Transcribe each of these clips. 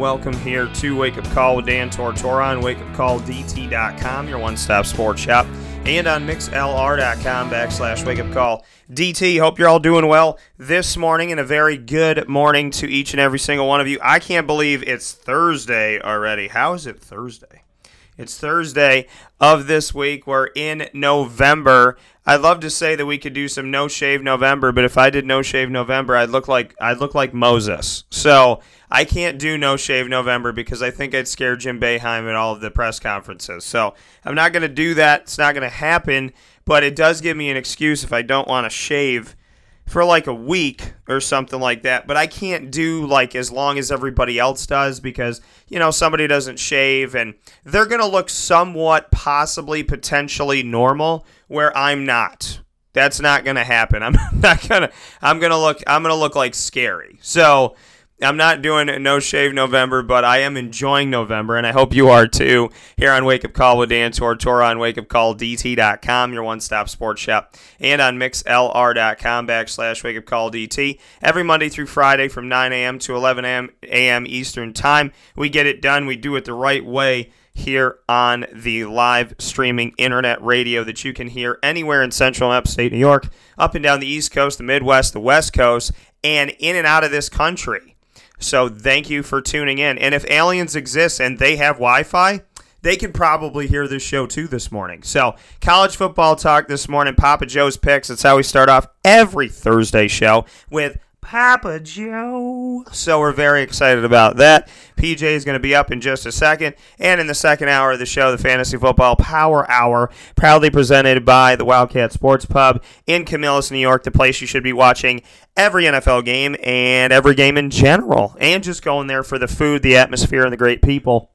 Welcome here to Wake Up Call with Dan Tortora on wakeupcalldt.com, your one stop sports shop, and on mixlr.com backslash wake up call DT. Hope you're all doing well this morning, and a very good morning to each and every single one of you. I can't believe it's Thursday already. How is it Thursday? It's Thursday of this week. We're in November. I'd love to say that we could do some no shave November, but if I did no shave November, I'd look like I'd look like Moses. So I can't do no shave November because I think I'd scare Jim Boeheim at all of the press conferences. So I'm not going to do that. It's not going to happen. But it does give me an excuse if I don't want to shave for like a week or something like that. But I can't do like as long as everybody else does because, you know, somebody doesn't shave and they're going to look somewhat, possibly, potentially normal where I'm not. That's not going to happen. I'm not going to, I'm going to look, I'm going to look like scary. So, I'm not doing no shave November, but I am enjoying November, and I hope you are too. Here on Wake Up Call with Dan Tortora on wakeupcalldt.com, your one-stop sports shop, and on mixlr.com backslash wakeupcalldt. Every Monday through Friday from 9 a.m. to 11 a.m. Eastern Time, we get it done. We do it the right way here on the live streaming internet radio that you can hear anywhere in central and upstate New York, up and down the East Coast, the Midwest, the West Coast, and in and out of this country. So thank you for tuning in. And if aliens exist and they have Wi Fi, they could probably hear this show too this morning. So, college football talk this morning, Papa Joe's picks. That's how we start off every Thursday show with Papa Joe. So, we're very excited about that. PJ is going to be up in just a second. And in the second hour of the show, the Fantasy Football Power Hour, proudly presented by the Wildcat Sports Pub in Camillus, New York, the place you should be watching every NFL game and every game in general. And just going there for the food, the atmosphere, and the great people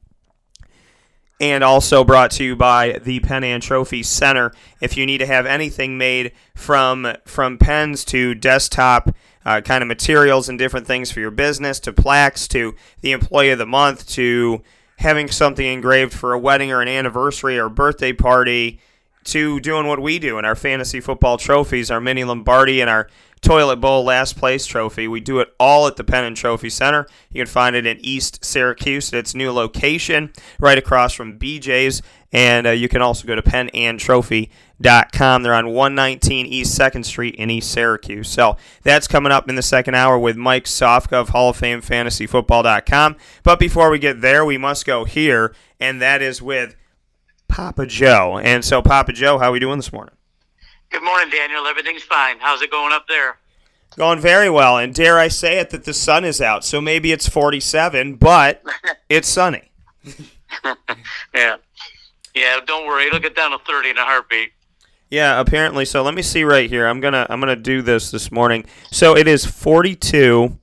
and also brought to you by the Pen and Trophy Center. If you need to have anything made from from pens to desktop uh, kind of materials and different things for your business, to plaques, to the Employee of the Month, to having something engraved for a wedding or an anniversary or birthday party, to doing what we do in our fantasy football trophies, our mini Lombardi and our toilet bowl last place trophy. We do it all at the Pen and Trophy Center. You can find it in East Syracuse at its new location, right across from BJ's. And uh, you can also go to penandtrophy.com. They're on 119 East 2nd Street in East Syracuse. So that's coming up in the second hour with Mike Sofka of Hall of Fame FantasyFootball.com. But before we get there, we must go here, and that is with Papa Joe. And so, Papa Joe, how are we doing this morning? Good morning, Daniel. Everything's fine. How's it going up there? Going very well. And dare I say it that the sun is out. So maybe it's 47, but it's sunny. yeah. Yeah, don't worry. It'll get down to 30 in a heartbeat. Yeah, apparently. So let me see right here. I'm gonna I'm gonna do this this morning. So it is 42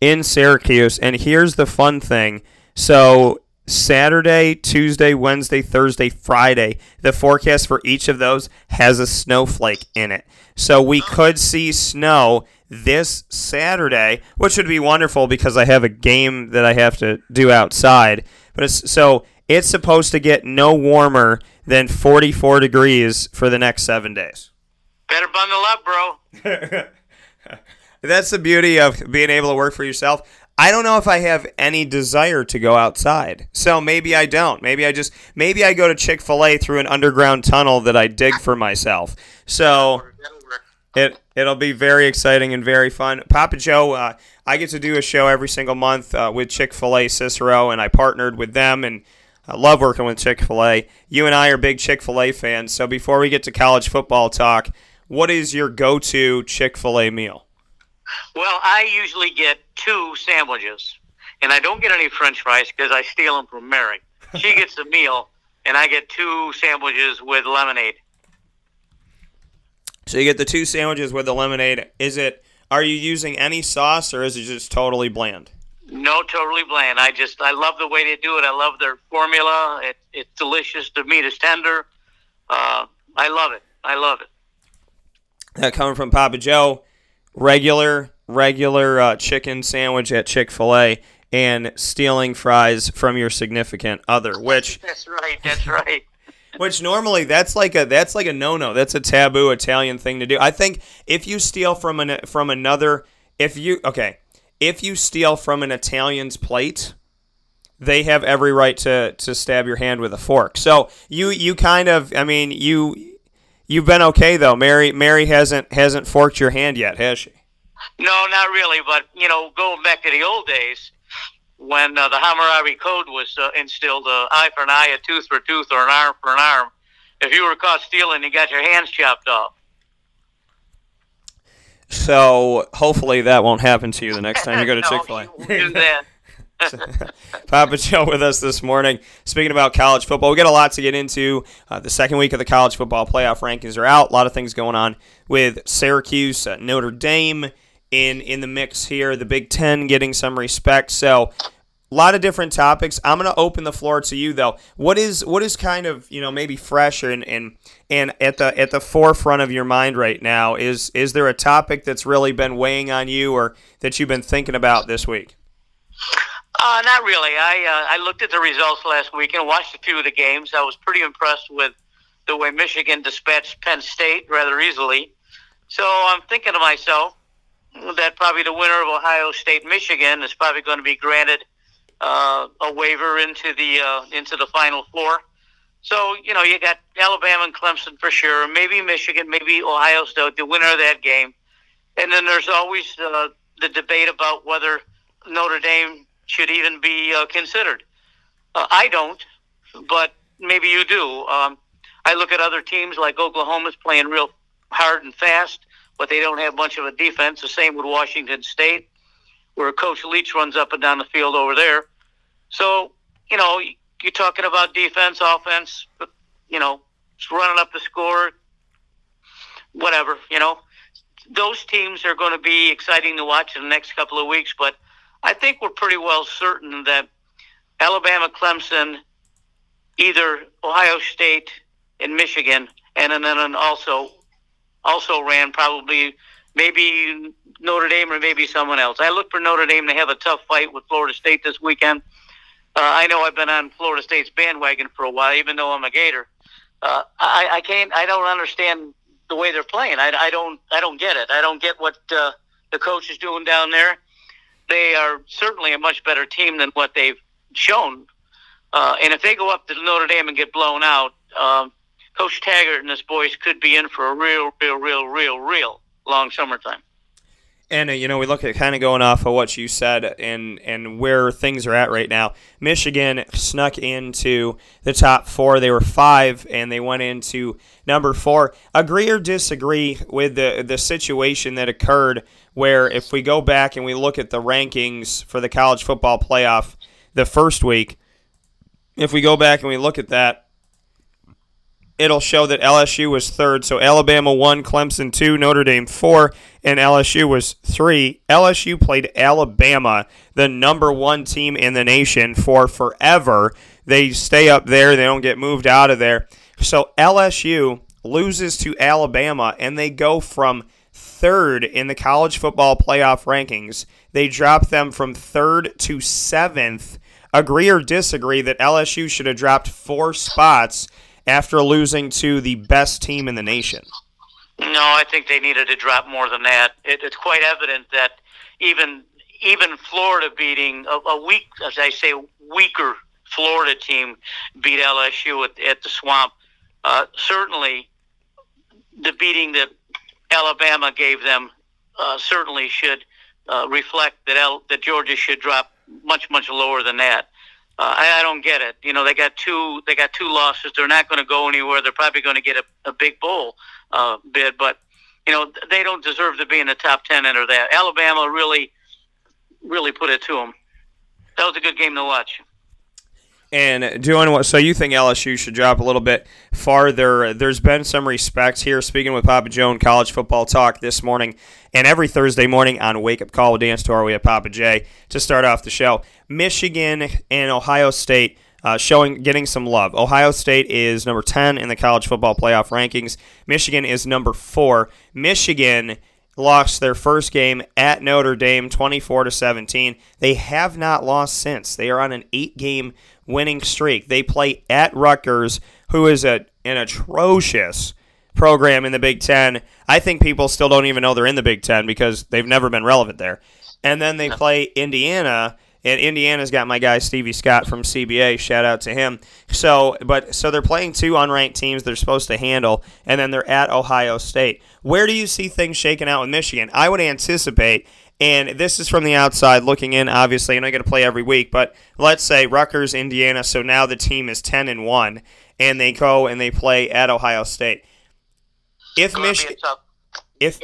in Syracuse, and here's the fun thing. So Saturday, Tuesday, Wednesday, Thursday, Friday. The forecast for each of those has a snowflake in it. So we could see snow this Saturday, which would be wonderful because I have a game that I have to do outside. But it's, so it's supposed to get no warmer than 44 degrees for the next seven days. Better bundle up, bro. That's the beauty of being able to work for yourself. I don't know if I have any desire to go outside. So maybe I don't. Maybe I just maybe I go to Chick-fil-A through an underground tunnel that I dig for myself. So it it'll be very exciting and very fun. Papa Joe, uh, I get to do a show every single month uh, with Chick-fil-A Cicero, and I partnered with them and. I love working with Chick fil A. You and I are big Chick fil A fans. So before we get to college football talk, what is your go to Chick fil A meal? Well, I usually get two sandwiches, and I don't get any French fries because I steal them from Mary. She gets the meal, and I get two sandwiches with lemonade. So you get the two sandwiches with the lemonade. Is it? Are you using any sauce, or is it just totally bland? No, totally bland. I just I love the way they do it. I love their formula. It, it's delicious. The meat is tender. Uh, I love it. I love it. Uh, coming from Papa Joe, regular regular uh, chicken sandwich at Chick Fil A, and stealing fries from your significant other, which that's right. That's right. Which normally that's like a that's like a no no. That's a taboo Italian thing to do. I think if you steal from an from another, if you okay, if you steal from an Italian's plate, they have every right to to stab your hand with a fork. So you you kind of I mean you you've been okay though. Mary Mary hasn't hasn't forked your hand yet, has she? No, not really. But you know, going back to the old days when uh, the Hammurabi Code was uh, instilled, uh, eye for an eye, a tooth for a tooth, or an arm for an arm. If you were caught stealing, you got your hands chopped off. So hopefully that won't happen to you the next time you go to no, Chick Fil A. Papa Joe with us this morning. Speaking about college football, we got a lot to get into. Uh, the second week of the college football playoff rankings are out. A lot of things going on with Syracuse, uh, Notre Dame in in the mix here. The Big Ten getting some respect. So a lot of different topics. I'm going to open the floor to you though. What is what is kind of you know maybe fresh and and and at the at the forefront of your mind right now? Is is there a topic that's really been weighing on you or that you've been thinking about this week? Uh, not really. I uh, I looked at the results last week and watched a few of the games. I was pretty impressed with the way Michigan dispatched Penn State rather easily. So I'm thinking to myself that probably the winner of Ohio State Michigan is probably going to be granted uh, a waiver into the uh, into the Final Four. So you know you got Alabama and Clemson for sure. Maybe Michigan, maybe Ohio State, the winner of that game. And then there's always uh, the debate about whether Notre Dame should even be uh, considered. Uh, I don't, but maybe you do. Um, I look at other teams like Oklahoma's playing real hard and fast, but they don't have much of a defense. The same with Washington State, where Coach Leach runs up and down the field over there. So, you know, you're talking about defense, offense, you know, running up the score, whatever, you know. Those teams are going to be exciting to watch in the next couple of weeks, but – I think we're pretty well certain that Alabama, Clemson, either Ohio State and Michigan, and then also also ran probably maybe Notre Dame or maybe someone else. I look for Notre Dame to have a tough fight with Florida State this weekend. Uh, I know I've been on Florida State's bandwagon for a while, even though I'm a Gator. Uh, I, I can't. I don't understand the way they're playing. I, I don't. I don't get it. I don't get what uh, the coach is doing down there they are certainly a much better team than what they've shown. Uh, and if they go up to Notre Dame and get blown out, um, Coach Taggart and his boys could be in for a real, real, real, real, real long summertime. And uh, you know, we look at kind of going off of what you said and and where things are at right now. Michigan snuck into the top four. They were five, and they went into number four. Agree or disagree with the the situation that occurred? Where if we go back and we look at the rankings for the college football playoff, the first week, if we go back and we look at that, it'll show that LSU was third. So Alabama one, Clemson two, Notre Dame four, and LSU was three. LSU played Alabama, the number one team in the nation, for forever. They stay up there, they don't get moved out of there. So LSU loses to Alabama, and they go from third in the college football playoff rankings. They dropped them from third to seventh. Agree or disagree that LSU should have dropped four spots after losing to the best team in the nation? No, I think they needed to drop more than that. It, it's quite evident that even even Florida beating a, a weak, as I say, weaker Florida team beat LSU at, at the Swamp. Uh, certainly, the beating that Alabama gave them uh, certainly should uh, reflect that L, that Georgia should drop much much lower than that. Uh, I, I don't get it. You know, they got two they got two losses. They're not going to go anywhere. They're probably going to get a, a big bowl uh, bid, but you know they don't deserve to be in the top ten or that. Alabama really, really put it to them. That was a good game to watch. And doing what. So you think LSU should drop a little bit farther? There's been some respect here. Speaking with Papa Joe in college football talk this morning, and every Thursday morning on Wake Up Call with Tortora, we have Papa J to start off the show. Michigan and Ohio State. Uh, showing getting some love. Ohio State is number 10 in the college football playoff rankings. Michigan is number 4. Michigan lost their first game at Notre Dame 24 to 17. They have not lost since. They are on an 8-game winning streak. They play at Rutgers, who is a, an atrocious program in the Big Ten. I think people still don't even know they're in the Big Ten because they've never been relevant there. And then they play Indiana, and Indiana's got my guy Stevie Scott from CBA. Shout out to him. So, but so they're playing two unranked teams they're supposed to handle, and then they're at Ohio State. Where do you see things shaking out with Michigan? I would anticipate and this is from the outside looking in, obviously, and I get to play every week. But let's say Rutgers, Indiana. So now the team is ten and one, and they go and they play at Ohio State. If Michigan, if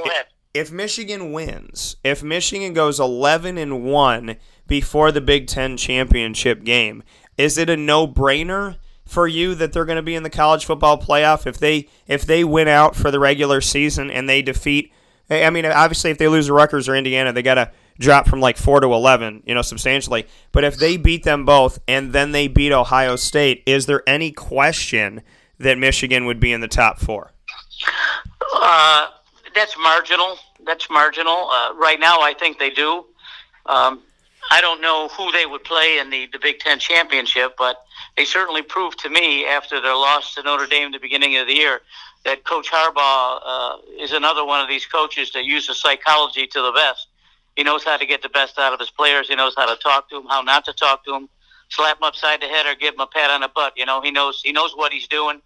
if Michigan wins, if Michigan goes eleven and one before the Big Ten championship game, is it a no brainer? for you that they're going to be in the college football playoff if they if they win out for the regular season and they defeat I mean, obviously, if they lose to Rutgers or Indiana, they got to drop from like four to eleven, you know, substantially. But if they beat them both and then they beat Ohio State, is there any question that Michigan would be in the top four? Uh, that's marginal. That's marginal. Uh, right now, I think they do. Um, I don't know who they would play in the, the Big Ten championship, but they certainly proved to me after their loss to Notre Dame at the beginning of the year that Coach Harbaugh uh, is another one of these coaches that uses psychology to the best. He knows how to get the best out of his players. He knows how to talk to them, how not to talk to them, slap them upside the head or give them a pat on the butt. You know, he knows he knows what he's doing,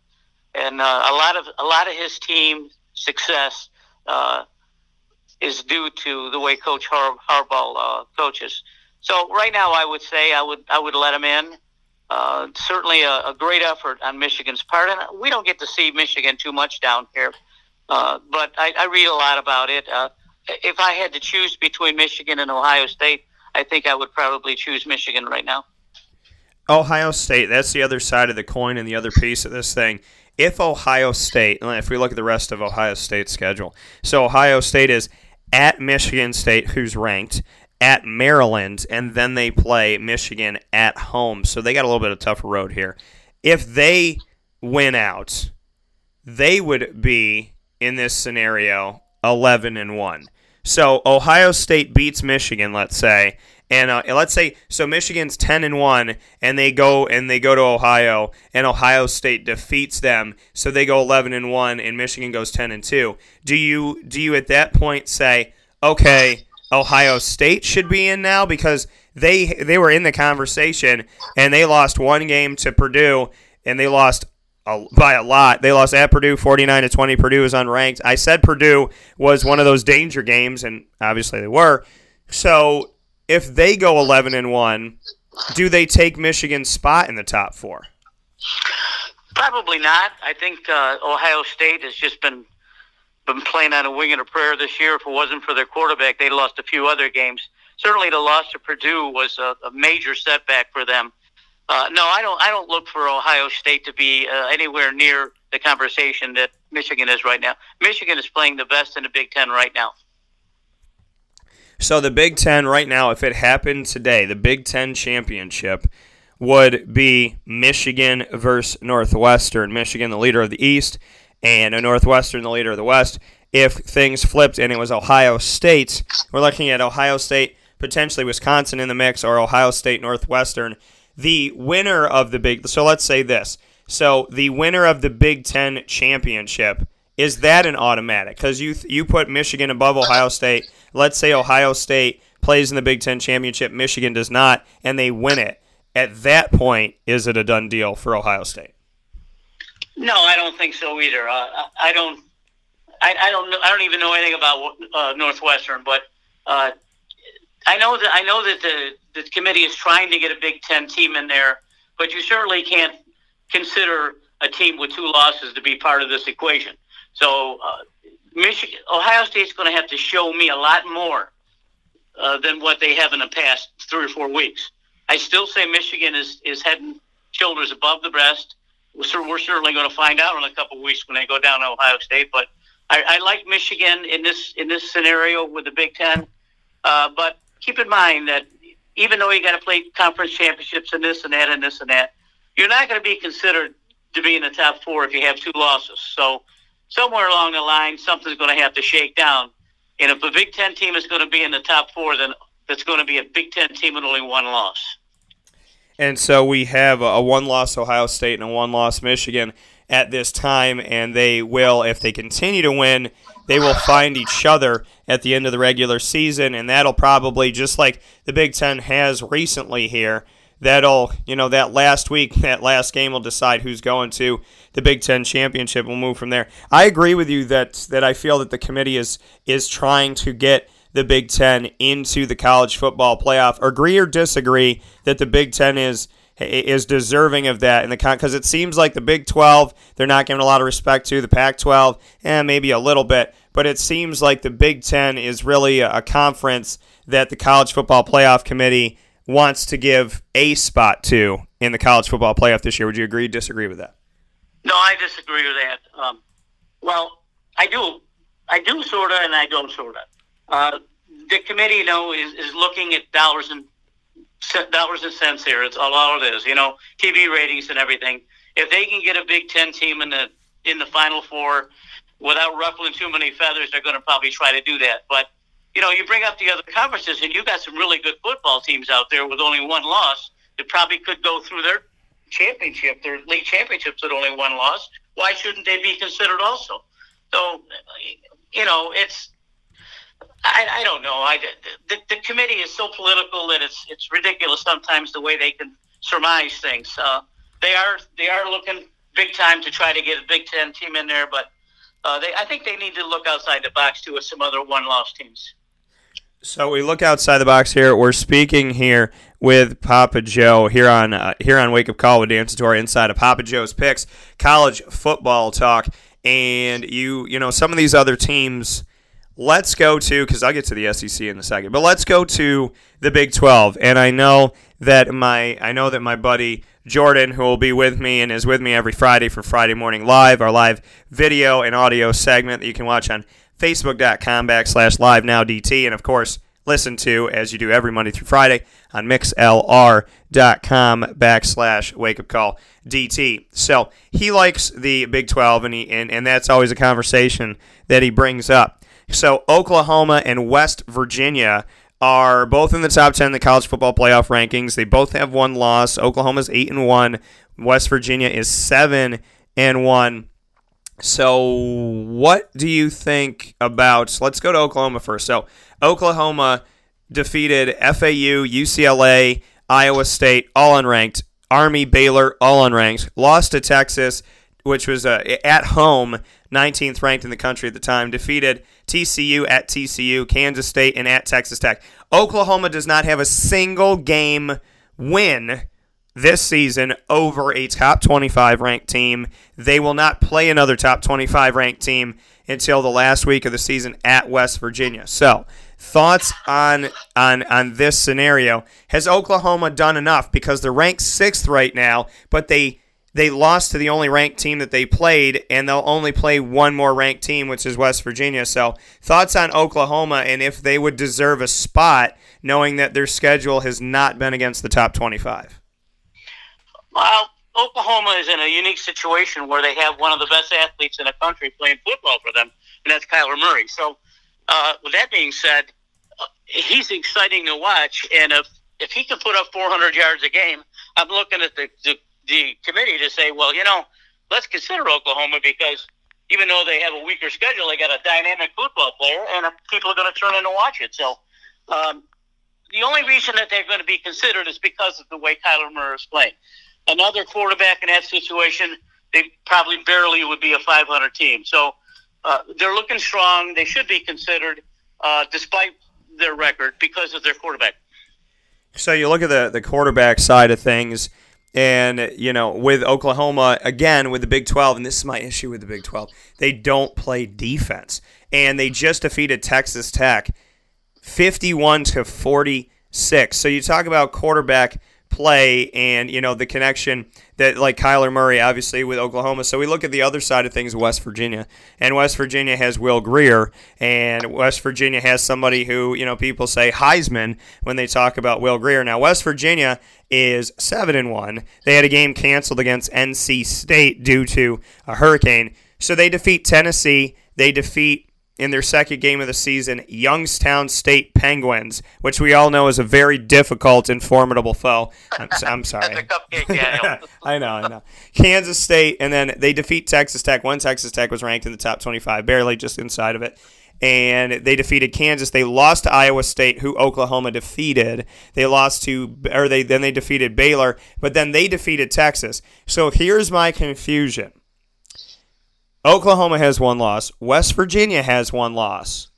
and uh, a lot of a lot of his team success uh, is due to the way Coach Har- Harbaugh uh, coaches. So right now, I would say I would I would let him in. Uh, certainly a, a, great effort on Michigan's part, and we don't get to see Michigan too much down here. Uh, but I, I, read a lot about it. Uh, if I had to choose between Michigan and Ohio State, I think I would probably choose Michigan right now. Ohio State, that's the other side of the coin and the other piece of this thing. If Ohio State, if we look at the rest of Ohio State's schedule, so Ohio State is at Michigan State, who's ranked, at Maryland, and then they play Michigan at home. So they got a little bit of tougher road here. If they win out, they would be in this scenario 11 and 1. So Ohio State beats Michigan, let's say, and uh, let's say so Michigan's 10 and 1 and they go and they go to Ohio and Ohio State defeats them, so they go 11 and 1 and Michigan goes 10 and 2. Do you do you at that point say, "Okay, Ohio State should be in now because they they were in the conversation and they lost one game to Purdue and they lost a, by a lot. They lost at Purdue 49 to 20. Purdue is unranked. I said Purdue was one of those danger games and obviously they were. So if they go 11 and 1, do they take Michigan's spot in the top 4? Probably not. I think uh, Ohio State has just been been playing on a wing and a prayer this year. If it wasn't for their quarterback, they'd lost a few other games. Certainly, the loss to Purdue was a, a major setback for them. Uh, no, I don't. I don't look for Ohio State to be uh, anywhere near the conversation that Michigan is right now. Michigan is playing the best in the Big Ten right now. So the Big Ten right now, if it happened today, the Big Ten championship would be Michigan versus Northwestern. Michigan, the leader of the East, and a Northwestern, the leader of the West. If things flipped and it was Ohio State, we're looking at Ohio State, potentially Wisconsin in the mix, or Ohio State, Northwestern. The winner of the Big, so let's say this. So the winner of the Big Ten championship is that an automatic? Because you you put Michigan above Ohio State. Let's say Ohio State plays in the Big Ten championship, Michigan does not, and they win it. At that point, is it a done deal for Ohio State? No, I don't think so either. Uh, I don't. I, I don't. Know, I don't even know anything about uh, Northwestern, but uh, I know that I know that the the committee is trying to get a Big Ten team in there, but you certainly can't consider a team with two losses to be part of this equation. So, uh, Michigan, Ohio State's going to have to show me a lot more uh, than what they have in the past three or four weeks. I still say Michigan is is heading shoulders above the breast. We're, we're certainly going to find out in a couple of weeks when they go down to Ohio State. But I, I like Michigan in this in this scenario with the Big Ten. Uh, but keep in mind that even though you got to play conference championships and this and that and this and that, you're not going to be considered to be in the top four if you have two losses. So somewhere along the line, something's going to have to shake down. And if a Big Ten team is going to be in the top four, then that's going to be a Big Ten team with only one loss. And so we have a one loss Ohio State and a one loss Michigan at this time, and they will, if they continue to win, they will find each other at the end of the regular season, and that'll probably, just like the Big Ten has recently here, that'll, you know, that last week, that last game will decide who's going to the Big Ten championship. We'll move from there. I agree with you that that I feel that the committee is is trying to get the Big Ten into the college football playoff. Agree or disagree that the Big Ten is is deserving of that in the because it seems like the Big 12 they're not giving a lot of respect to the Pac 12 and eh, maybe a little bit but it seems like the Big 10 is really a, a conference that the college football playoff committee wants to give a spot to in the college football playoff this year. Would you agree disagree with that? No I disagree with that. Um, well I do I do sort of and I don't sort of uh, the committee, you know, is, is looking at dollars and dollars and cents here. It's all, all it is, you know, TV ratings and everything. If they can get a Big Ten team in the in the Final Four without ruffling too many feathers, they're going to probably try to do that. But you know, you bring up the other conferences, and you've got some really good football teams out there with only one loss that probably could go through their championship, their league championships with only one loss. Why shouldn't they be considered also? So, you know, it's I, I don't know. I, the, the committee is so political that it's it's ridiculous sometimes the way they can surmise things. Uh, they are they are looking big time to try to get a Big Ten team in there, but uh, they I think they need to look outside the box too with some other one loss teams. So we look outside the box here. We're speaking here with Papa Joe here on uh, here on Wake Up Call with Dan Tortora inside of Papa Joe's picks college football talk, and you you know some of these other teams let's go to because I'll get to the SEC in a second, but let's go to the Big 12. And I know that my I know that my buddy Jordan, who will be with me and is with me every Friday for Friday Morning Live, our live video and audio segment that you can watch on Facebook.com backslash live now DT, and of course listen to as you do every Monday through Friday on mixlr.com backslash wake up call DT. So he likes the Big 12, and, he, and, and that's always a conversation that he brings up. So Oklahoma and West Virginia are both in the top 10 in the college football playoff rankings. They both have one loss. Oklahoma's 8 and 1. West Virginia is 7 and 1. So, what do you think about? Let's go to Oklahoma first. So, Oklahoma defeated FAU, UCLA, Iowa State, all unranked. Army, Baylor, all unranked. Lost to Texas, which was uh, at home 19th ranked in the country at the time, defeated TCU at TCU, Kansas State, and at Texas Tech. Oklahoma does not have a single game win this season over a top 25 ranked team. They will not play another top 25 ranked team until the last week of the season at West Virginia. So, thoughts on on on this scenario? Has Oklahoma done enough because they're ranked 6th right now, but they they lost to the only ranked team that they played, and they'll only play one more ranked team, which is West Virginia. So, thoughts on Oklahoma and if they would deserve a spot, knowing that their schedule has not been against the top 25? Well, Oklahoma is in a unique situation where they have one of the best athletes in the country playing football for them, and that's Kyler Murray. So, uh, with that being said, uh, he's exciting to watch, and if if he can put up 400 yards a game, I'm looking at the, the the committee to say, well, you know, let's consider Oklahoma because even though they have a weaker schedule, they got a dynamic football player, and people are going to turn in and watch it. So, um, the only reason that they're going to be considered is because of the way Kyler Murray is playing. Another quarterback in that situation, they probably barely would be a 500 team. So, uh, they're looking strong. They should be considered, uh, despite their record, because of their quarterback. So you look at the the quarterback side of things and, you know, with Oklahoma, again, with the Big 12, and this is my issue with the Big 12, they don't play defense. And they just defeated Texas Tech 51 to 46. So you talk about quarterback play and you know the connection that like Kyler Murray obviously with Oklahoma. So we look at the other side of things, West Virginia, and West Virginia has Will Grier, and West Virginia has somebody who you know people say Heisman when they talk about Will Grier. Now West Virginia is seven and one. They had a game canceled against NC State due to a hurricane, so they defeat Tennessee. They defeat in their second game of the season, Youngstown State Penguins, which we all know is a very difficult and formidable foe. I'm, I'm sorry. I know, I know. Kansas State, and then they defeat Texas Tech. One Texas Tech was ranked in the top 25, barely just inside of it. And they defeated Kansas. They lost to Iowa State, who Oklahoma defeated. They lost to, or they then they defeated Baylor, but then they defeated Texas. So here's my confusion Oklahoma has one loss. West Virginia has one loss.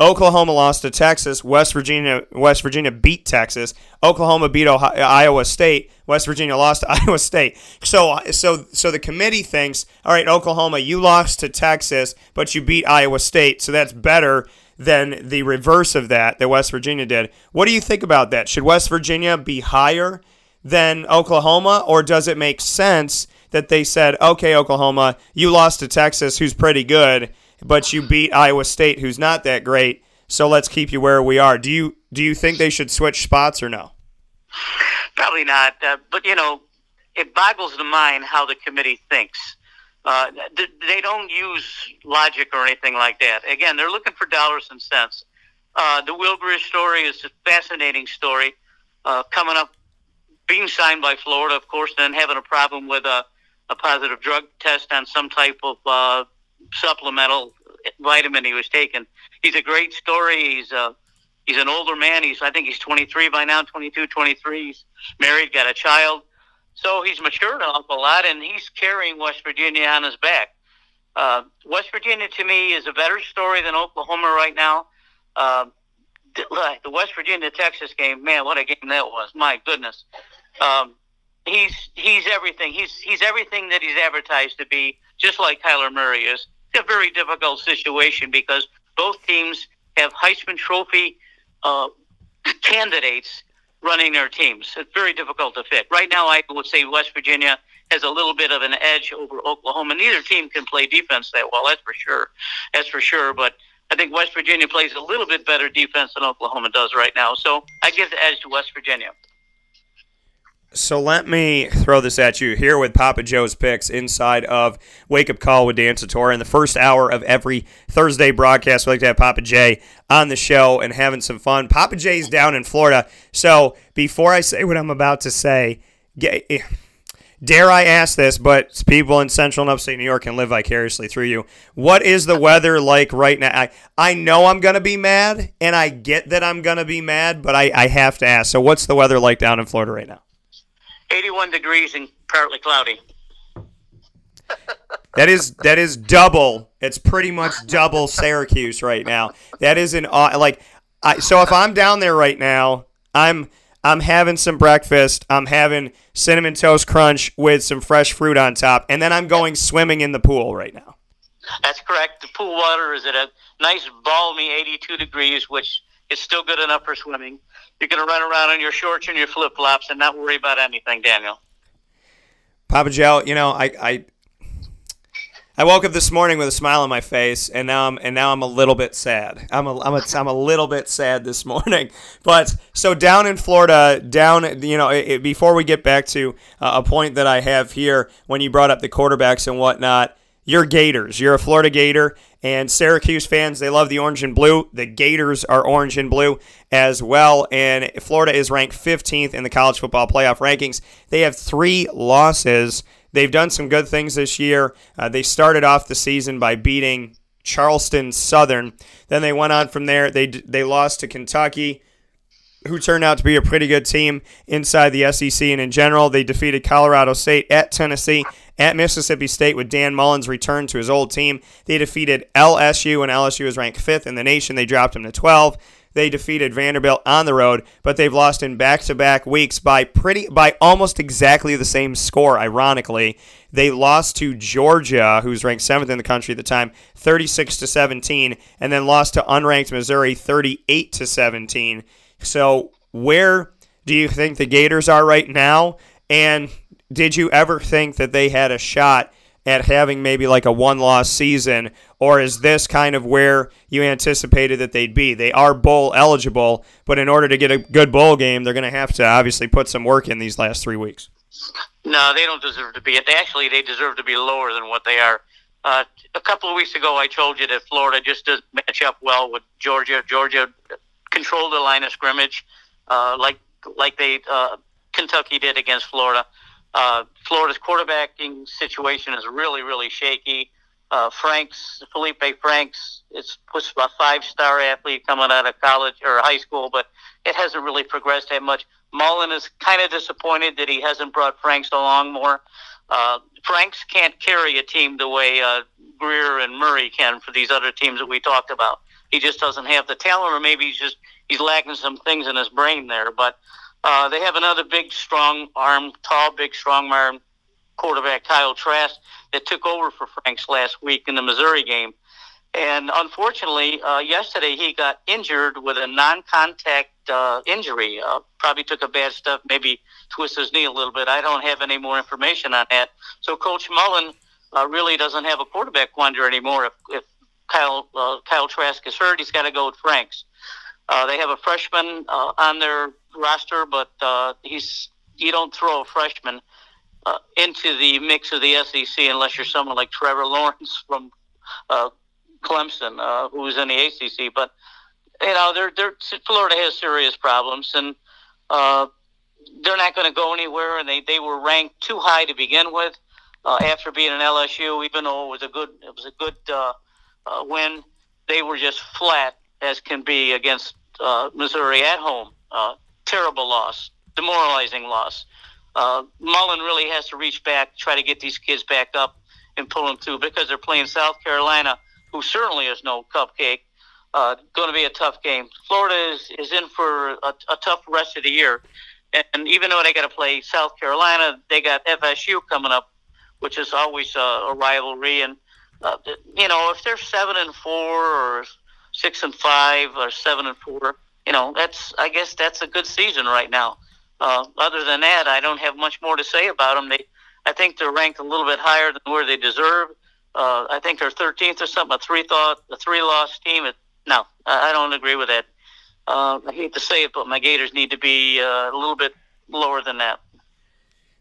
Oklahoma lost to Texas. West Virginia West Virginia beat Texas. Oklahoma beat Ohio, Iowa State. West Virginia lost to Iowa State. So so so the committee thinks, all right, Oklahoma, you lost to Texas, but you beat Iowa State, so that's better than the reverse of that that West Virginia did. What do you think about that? Should West Virginia be higher than Oklahoma, or does it make sense that they said, okay, Oklahoma, you lost to Texas, who's pretty good, but you beat Iowa State, who's not that great. So let's keep you where we are. Do you do you think they should switch spots or no? Probably not. Uh, but you know, it boggles the mind how the committee thinks. Uh, they don't use logic or anything like that. Again, they're looking for dollars and cents. Uh, the Will story is a fascinating story. Uh, coming up, being signed by Florida, of course, then having a problem with a a positive drug test on some type of uh, supplemental vitamin he was taking. He's a great story. He's a uh, he's an older man. He's I think he's 23 by now, 22, 23. He's married, got a child, so he's matured an awful lot, and he's carrying West Virginia on his back. Uh, West Virginia to me is a better story than Oklahoma right now. Uh, the West Virginia Texas game, man, what a game that was! My goodness. Um, he's he's everything. He's he's everything that he's advertised to be, just like Kyler Murray is. It's a very difficult situation because both teams have Heisman Trophy uh, candidates running their teams. It's very difficult to fit. Right now, I would say West Virginia has a little bit of an edge over Oklahoma. Neither team can play defense that well. That's for sure. That's for sure. But I think West Virginia plays a little bit better defense than Oklahoma does right now. So I give the edge to West Virginia. So let me throw this at you here with Papa Joe's picks inside of Wake Up Call with Dan Tortora. In the first hour of every Thursday broadcast, we like to have Papa J on the show and having some fun. Papa J's down in Florida. So before I say what I'm about to say, eh, dare I ask this, but people in central and upstate New York can live vicariously through you. What is the weather like right now? I, I know I'm going to be mad, and I get that I'm going to be mad, but I, I have to ask. So what's the weather like down in Florida right now? 81 degrees and partly cloudy. that is that is double. It's pretty much double Syracuse right now. That is an like I so if I'm down there right now, I'm I'm having some breakfast. I'm having cinnamon toast crunch with some fresh fruit on top, and then I'm going swimming in the pool right now. That's correct. The pool water is at a nice balmy 82 degrees, which is still good enough for swimming you're going to run around in your shorts and your flip flops and not worry about anything, Daniel. Papa Joe, you know, I, I I woke up this morning with a smile on my face, and now I'm and now I'm a little bit sad. I'm a, I'm a, I'm a little bit sad this morning. But so down in Florida, down you know, it, before we get back to uh, a point that I have here, when you brought up the quarterbacks and whatnot, you're Gators. You're a Florida Gator, and Syracuse fans, they love the orange and blue. The Gators are orange and blue as well. And Florida is ranked 15th in the college football playoff rankings. They have three losses. They've done some good things this year. Uh, they started off the season by beating Charleston Southern. Then they went on from there. They they lost to Kentucky who turned out to be a pretty good team inside the SEC and in general. They defeated Colorado State at Tennessee, at Mississippi State with Dan Mullen's return to his old team. They defeated LSU, and LSU is ranked fifth in the nation. They dropped them to 12. They defeated Vanderbilt on the road, but they've lost in back-to-back weeks by pretty by almost exactly the same score. Ironically, they lost to Georgia, who's ranked seventh in the country at the time, 36 to 17, and then lost to unranked Missouri, 38 to 17. So where do you think the Gators are right now? And did you ever think that they had a shot at having maybe like a one loss season, or is this kind of where you anticipated that they'd be? They are bowl eligible, but in order to get a good bowl game, they're going to have to obviously put some work in these last three weeks. No, they don't deserve to be. They actually they deserve to be lower than what they are. Uh, a couple of weeks ago, I told you that Florida just doesn't match up well with Georgia. Georgia controlled the line of scrimmage, uh, like like they uh, Kentucky did against Florida. Uh, Florida's quarterbacking situation is really, really shaky. Uh, Franks, Feleipe Franks, it's was a five-star athlete coming out of college or high school, but it hasn't really progressed that much. Mullen is kind of disappointed that he hasn't brought Franks along more. Uh, Franks can't carry a team the way uh, Grier and Murray can for these other teams that we talked about. He just doesn't have the talent, or maybe he's just he's lacking some things in his brain there. But uh, they have another big, strong arm, tall, big, strong arm quarterback, Kyle Trask, that took over for Franks last week in the Missouri game. And unfortunately, uh, yesterday he got injured with a non-contact uh, injury. Uh, probably took a bad stuff, maybe twisted his knee a little bit. I don't have any more information on that. So Coach Mullen uh, really doesn't have a quarterback wonder anymore. If, if Kyle uh, Kyle Trask is hurt, he's got to go with Franks. They have a freshman on their roster, but uh, he's you don't throw a freshman uh, into the mix of the SEC unless you're someone like Trevor Lawrence from uh, Clemson, uh, in the ACC. But you know, they're, they're Florida has serious problems, and uh, they're not going to go anywhere. And they, they were ranked too high to begin with. Uh, after being an LSU, even though it was a good it was a good uh, uh, win, they were just flat as can be against uh, Missouri at home. Uh, terrible loss, demoralizing loss. Uh, Mullen really has to reach back, try to get these kids back up and pull them through because they're playing South Carolina, who certainly is no cupcake. Uh, going to be a tough game. Florida is, is in for a, a tough rest of the year. And, even though they got to play South Carolina, they got FSU coming up, which is always a, a rivalry. And, uh, you know, if they're 7 and 4 or 6 and 5 or 7 and 4, you know, that's I guess that's a good season right now. Uh, other than that, I don't have much more to say about them. They, I think they're ranked a little bit higher than where they deserve. Uh, I think they're 13th or something, a three thought, a three loss team. It, no, I don't agree with that. Uh, I hate to say it, but my Gators need to be uh, a little bit lower than that.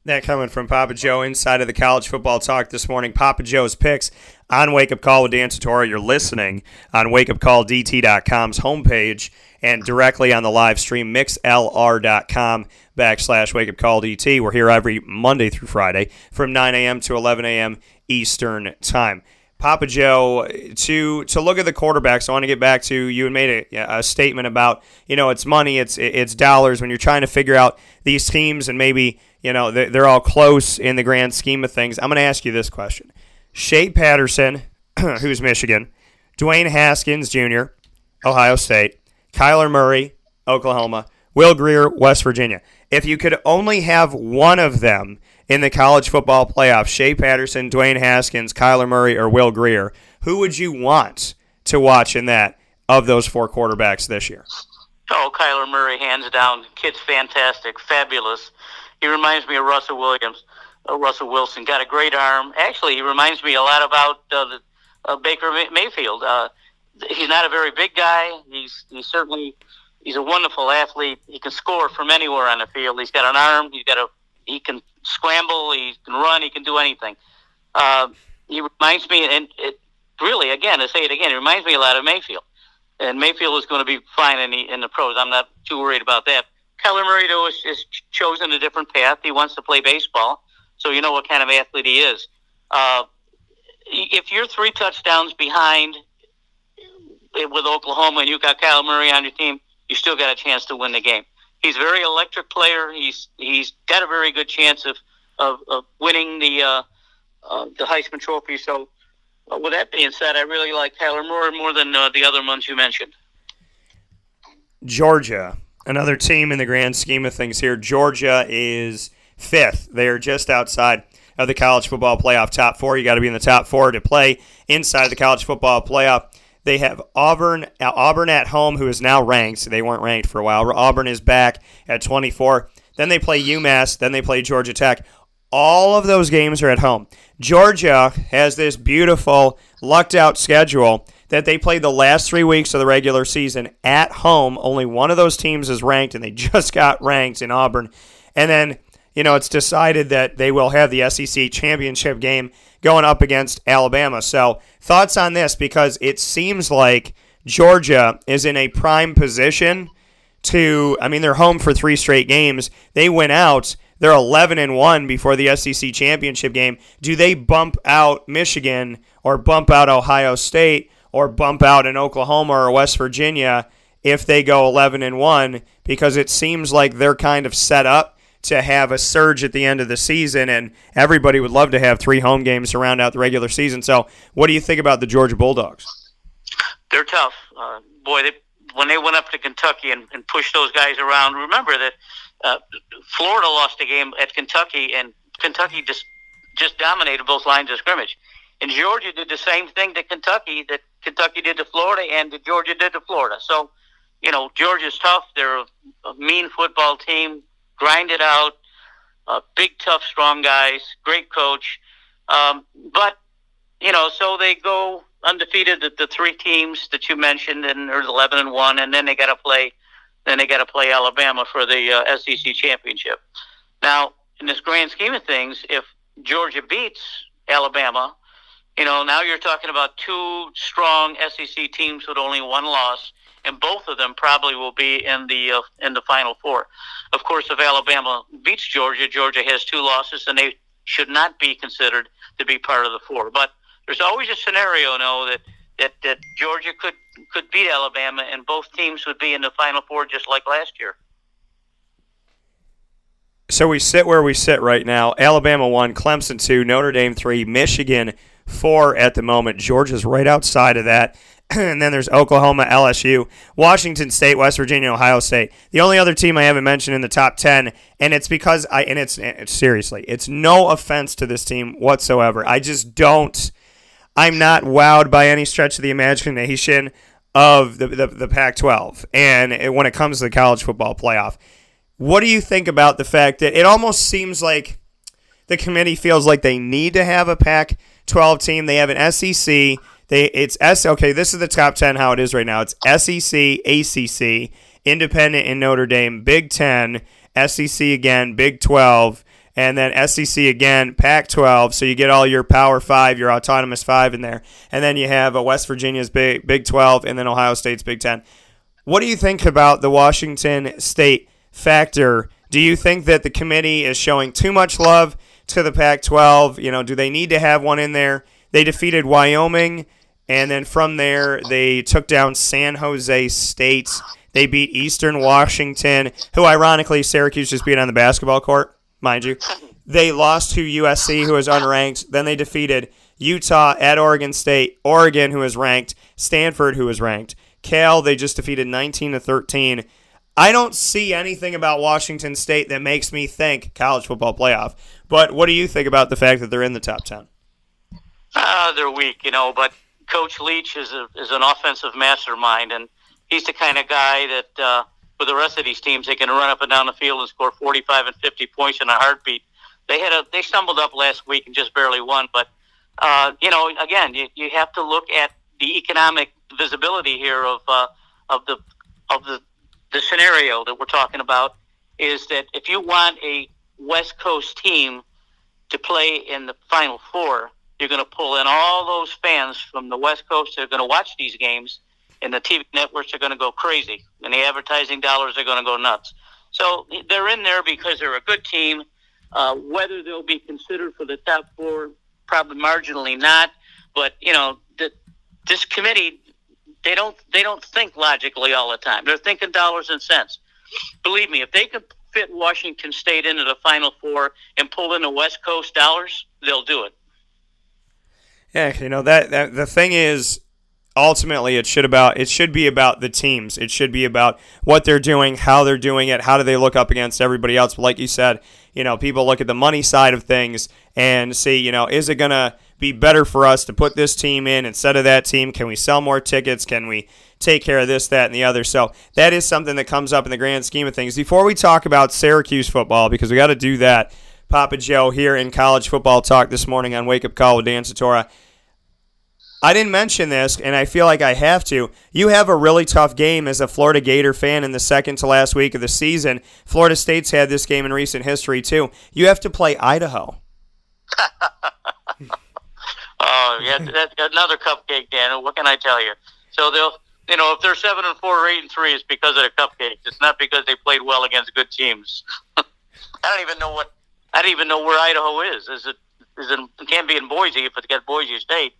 That coming from Papa Joe inside of the college football talk this morning. Papa Joe's picks on Wake Up Call with Dan Tortora. You're listening on wakeupcalldt.com's homepage and directly on the live stream, mixlr.com backslash wake up call DT. We're here every Monday through Friday from 9 a.m. to 11 a.m. Eastern Time. Papa Joe, to to look at the quarterbacks, I want to get back to you and made a, a, statement about you know it's money, it's it's dollars when you're trying to figure out these teams and maybe you know they're all close in the grand scheme of things. I'm going to ask you this question: Shea Patterson, who's Michigan, Dwayne Haskins Jr., Ohio State, Kyler Murray, Oklahoma, Will Grier, West Virginia. If you could only have one of them in the college football playoff, Shea Patterson, Dwayne Haskins, Kyler Murray, or Will Grier, who would you want to watch in that of those four quarterbacks this year? Oh, Kyler Murray, hands down. Kid's fantastic, fabulous. He reminds me of Russell Williams. Uh, Russell Wilson got a great arm. Actually, he reminds me a lot about uh, the, uh, Baker Mayfield. He's not a very big guy. He's he's certainly he's a wonderful athlete. He can score from anywhere on the field. He's got an arm. He's got a he can scramble. He can run. He can do anything. Uh, he reminds me, and it really again to say it again, it reminds me a lot of Mayfield. And Mayfield is going to be fine in the in the pros. I'm not too worried about that. Kyler Murray though has, has chosen a different path. He wants to play baseball, so you know what kind of athlete he is. Uh, if you're three touchdowns behind with Oklahoma and you got Kyle Murray on your team, you still got a chance to win the game. He's a very electric player. He's he's got a very good chance of of, of winning the uh, uh, the Heisman Trophy. So, uh, with that being said, I really like Kyler Murray more than uh, the other ones you mentioned. Georgia, another team in the grand scheme of things here. Georgia is fifth. They are just outside of the college football playoff top four. You got to be in the top four to play inside the college football playoff. They have Auburn uh, Auburn at home, who is now ranked. They weren't ranked for a while. Auburn is back at 24. Then they play UMass. Then they play Georgia Tech. All of those games are at home. Georgia has this beautiful, lucked out schedule that they played the last three weeks of the regular season at home. Only one of those teams is ranked, and they just got ranked in Auburn. And then, you know, it's decided that they will have the SEC championship game going up against Alabama. So, thoughts on this? Because it seems like Georgia is in a prime position to, I mean, they're home for three straight games. They went out they're 11 and 1 before the SEC championship game. Do they bump out Michigan or bump out Ohio State or bump out in Oklahoma or West Virginia if they go 11 and 1 because it seems like they're kind of set up to have a surge at the end of the season and everybody would love to have three home games to round out the regular season. So, what do you think about the Georgia Bulldogs? They're tough. Uh, boy, they, when they went up to Kentucky and, and pushed those guys around, remember that uh, Florida lost a game at Kentucky, and Kentucky just just dominated both lines of scrimmage. And Georgia did the same thing to Kentucky that Kentucky did to Florida, and that Georgia did to Florida. So, you know, Georgia's tough. They're a, a mean football team, grind it out, uh, big, tough, strong guys, great coach. Um, but you know, so they go undefeated. The, the three teams that you mentioned, and there's 11 and one, and then they got to play then they got to play Alabama for the uh, SEC championship. Now, in this grand scheme of things, if Georgia beats Alabama, you know, now you're talking about two strong SEC teams with only one loss, and both of them probably will be in the uh, in the Final Four. Of course, if Alabama beats Georgia, Georgia has two losses, and they should not be considered to be part of the four. But there's always a scenario, no, that that, that Georgia could could beat Alabama, and both teams would be in the Final Four just like last year. So we sit where we sit right now. Alabama one, Clemson two, Notre Dame three, Michigan four at the moment. Georgia's right outside of that. and then there's Oklahoma, LSU, Washington State, West Virginia, Ohio State. The only other team I haven't mentioned in the top 10, and it's because I, and it's, it's seriously, it's no offense to this team whatsoever. I just don't I'm not wowed by any stretch of the imagination of the, the, the Pac 12 and when it comes to the college football playoff. What do you think about the fact that it almost seems like the committee feels like they need to have a Pac 12 team? They have an SEC. They it's S okay, this is the top 10 how it is right now. It's SEC, ACC, Independent in Notre Dame, Big 10, SEC again, Big 12, and then SEC again, Pac 12. So you get all your Power 5, your Autonomous 5 in there. And then you have a West Virginia's Big, Big 12 and then Ohio State's Big 10. What do you think about the Washington State factor? Do you think that the committee is showing too much love to the Pac 12? You know, do they need to have one in there? They defeated Wyoming, and then from there, they took down San Jose State. They beat Eastern Washington, who ironically Syracuse just beat on the basketball court mind you. They lost to USC, who is unranked. Then they defeated Utah at Oregon State, Oregon, who is ranked, Stanford, who is ranked. Cal, they just defeated 19 to 13. I don't see anything about Washington State that makes me think college football playoff. But what do you think about the fact that they're in the top 10? Uh, they're weak, you know, but Coach Leach is, a, is an offensive mastermind, and he's the kind of guy that uh, with the rest of these teams, they can run up and down the field and score 45 and 50 points in a heartbeat. They had a they stumbled up last week and just barely won, but uh, you know, again, you, you have to look at the economic visibility here of uh, of the of the the scenario that we're talking about is that if you want a West Coast team to play in the Final Four, you're going to pull in all those fans from the West Coast that are going to watch these games and the TV networks are going to go crazy, and the advertising dollars are going to go nuts. So they're in there because they're a good team. Uh, whether they'll be considered for the top four, probably marginally not. But you know, the, this committee, they don't they don't think logically all the time. They're thinking dollars and cents. Believe me, if they could fit Washington State into the Final Four and pull in the West Coast dollars, they'll do it. Yeah, you know that, that the thing is ultimately it should about it should be about the teams. It should be about what they're doing, how they're doing it, how do they look up against everybody else. But like you said, you know, people look at the money side of things and see, you know, is it gonna be better for us to put this team in instead of that team? Can we sell more tickets? Can we take care of this, that, and the other? So that is something that comes up in the grand scheme of things. Before we talk about Syracuse football, because we got to do that, Papa Joe here in college football talk this morning on Wake Up Call with Dan Tortora. I didn't mention this, and I feel like I have to. You have a really tough game as a Florida Gator fan in the second to last week of the season. Florida State's had this game in recent history, too. You have to play Idaho. oh, yeah, that's another cupcake, Dan. What can I tell you? So they'll, you know, if they're seven and four or eight and three, it's because of the cupcakes. It's not because they played well against good teams. I don't even know what. I don't even know where Idaho is. Is it? Is it? It can't be in Boise if it's got Boise State.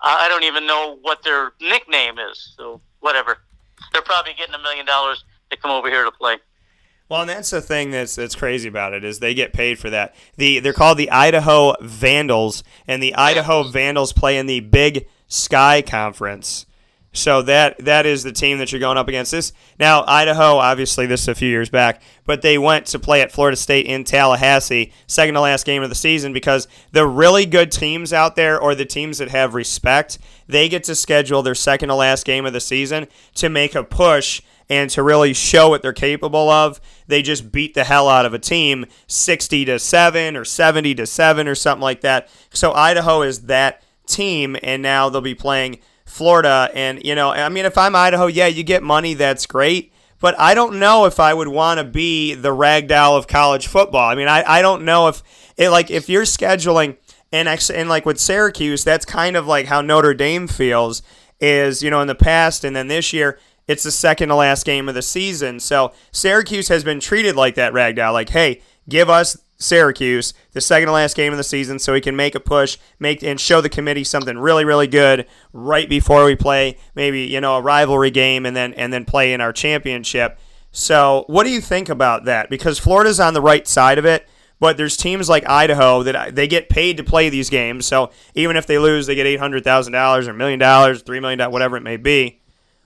I don't even know what their nickname is. So whatever. They're probably getting a million dollars to come over here to play. Well, and that's the thing that's that's crazy about it is they get paid for that. The they're called the Idaho Vandals, and the Idaho Vandals play in the Big Sky Conference. So that that is the team that you're going up against. This now Idaho, obviously this is a few years back, but they went to play at Florida State in Tallahassee, second to last game of the season, because the really good teams out there or the teams that have respect, they get to schedule their second to last game of the season to make a push and to really show what they're capable of. They just beat the hell out of a team 60 to 7 or 70 to 7 or something like that. So Idaho is that team and now they'll be playing Florida. And, you know, I mean, if I'm Idaho, yeah, you get money, that's great. But I don't know if I would want to be the ragdoll of college football. I mean, I, I don't know if it like if you're scheduling and and like with Syracuse, that's kind of like how Notre Dame feels is you know in the past and then this year it's the second to last game of the season. So Syracuse has been treated like that ragdoll. Like, hey, give us Syracuse, the second to last game of the season, so we can make a push, make and show the committee something really, really good right before we play maybe you know a rivalry game and then and then play in our championship. So, what do you think about that? Because Florida's on the right side of it, but there's teams like Idaho that they get paid to play these games. So even if they lose, they get eight hundred thousand dollars or million dollars, three million dollars, whatever it may be.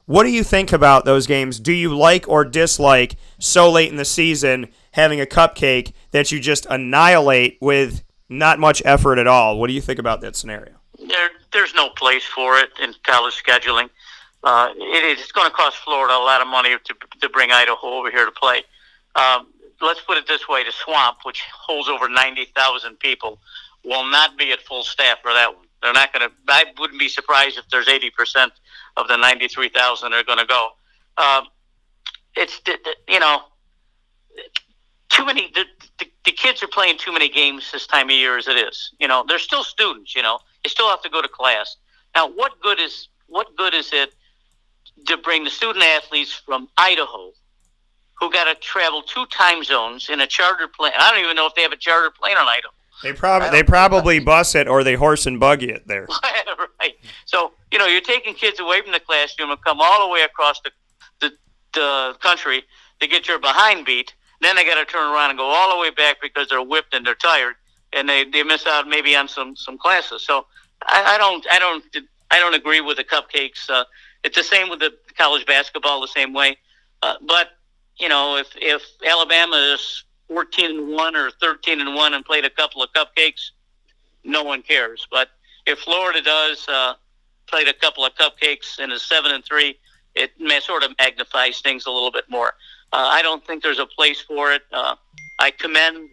What do you think about those games? Do you like or dislike so late in the season having a cupcake that you just annihilate with not much effort at all? What do you think about that scenario? There, there's no place for it in college scheduling. Uh, it, it's going to cost Florida a lot of money to, to bring Idaho over here to play. Um, let's put it this way: the Swamp, which holds over ninety thousand people, will not be at full staff for that one. They're not going to. I wouldn't be surprised if there's eighty percent of the 93,000 are going to go. Um, it's you know too many. The, the, the kids are playing too many games this time of year as it is. You know, they're still students. You know, they still have to go to class. Now, what good is what good is it to bring the student athletes from Idaho, who got to travel two time zones in a charter plane? I don't even know if they have a charter plane on Idaho. They probably they probably bus it or they horse and buggy it there. right. So you know you're taking kids away from the classroom and come all the way across the the, the country to get your behind beat. Then they got to turn around and go all the way back because they're whipped and they're tired and they, they miss out maybe on some some classes. So I, I don't I don't I don't agree with the cupcakes. Uh, it's the same with the college basketball the same way. Uh, but you know if if Alabama is 14 and 1 or 13 and 1 and played a couple of cupcakes, no one cares. But if Florida does uh, played a couple of cupcakes and is 7 and 3, it may sort of magnifies things a little bit more. Uh, I don't think there's a place for it. Uh, I commend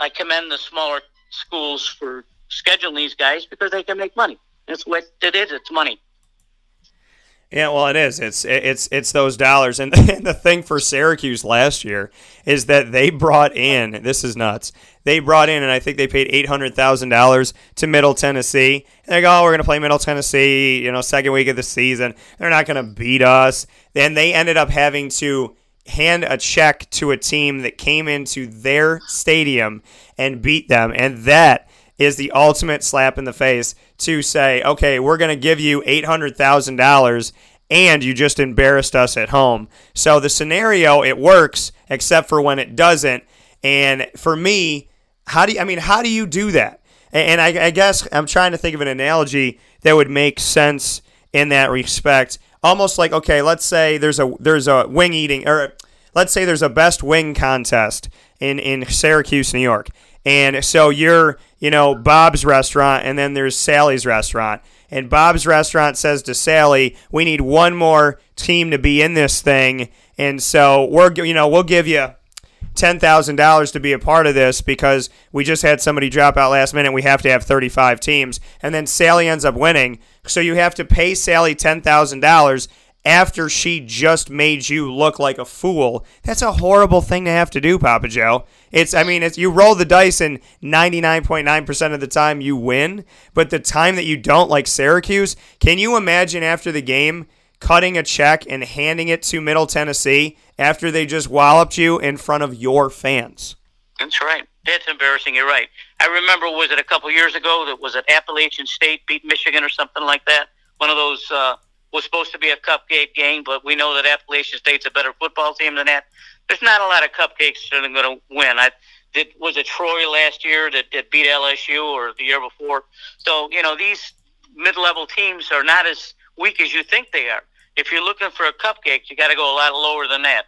I commend the smaller schools for scheduling these guys because they can make money. That's what it is. It's money. Yeah, well, it is. It's it's it's those dollars, and, and the thing for Syracuse last year is that they brought in. This is nuts. They brought in, and I think they paid eight hundred thousand dollars to Middle Tennessee. And they go, "Oh, we're going to play Middle Tennessee." You know, second week of the season, they're not going to beat us. Then they ended up having to hand a check to a team that came into their stadium and beat them, and that is the ultimate slap in the face to say, okay, we're going to give you $800,000 and you just embarrassed us at home. So the scenario, it works, except for when it doesn't. And for me, how do you, I mean, how do you do that? And I, I guess I'm trying to think of an analogy that would make sense in that respect. Almost like okay, let's say there's a there's a wing eating or let's say there's a best wing contest in in Syracuse, New York. And so you're, you know, Bob's restaurant and then there's Sally's restaurant. And Bob's restaurant says to Sally, "We need one more team to be in this thing." And so we're, you know, we'll give you $10,000 to be a part of this because we just had somebody drop out last minute. We have to have 35 teams. And then Sally ends up winning. So you have to pay Sally $10,000 after she just made you look like a fool. That's a horrible thing to have to do, Papa Joe. It's, I mean, it's, you roll the dice and 99.9% of the time you win, but the time that you don't, like Syracuse, can you imagine after the game cutting a check and handing it to Middle Tennessee after they just walloped you in front of your fans. That's right. That's embarrassing. You're right. I remember, was it a couple years ago that was it Appalachian State beat Michigan or something like that? One of those uh, was supposed to be a cupcake game, but we know that Appalachian State's a better football team than that. There's not a lot of cupcakes that are going to win. I did was it Troy last year that, that beat LSU or the year before? So you know these mid-level teams are not as weak as you think they are if you're looking for a cupcake, you got to go a lot lower than that.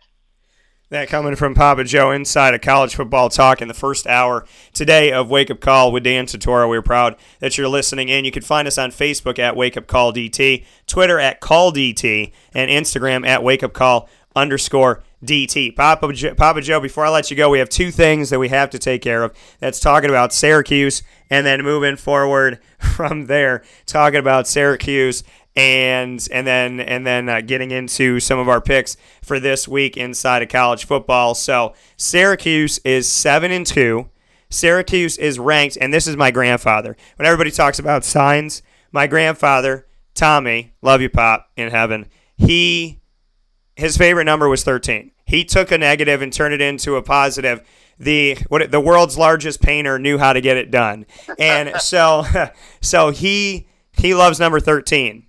That coming from Papa Joe inside of college football talk in the first hour today of Wake Up Call with Dan Tortora. We're proud that you're listening in. You can find us on Facebook at Wake Up Call DT, Twitter at Call DT, and Instagram at Wake Up Call underscore DT. Papa, Papa Joe, before I let you go, we have two things that we have to take care of. That's talking about Syracuse and then moving forward from there, talking about Syracuse and and then and then uh, getting into some of our picks for this week inside of college football. So Syracuse is seven and two. Syracuse is ranked, and this is my grandfather. When everybody talks about signs, my grandfather Tommy, love you, Pop, in heaven. He his favorite number was thirteen. He took a negative and turned it into a positive. The what the world's largest painter knew how to get it done, and so so he he loves number thirteen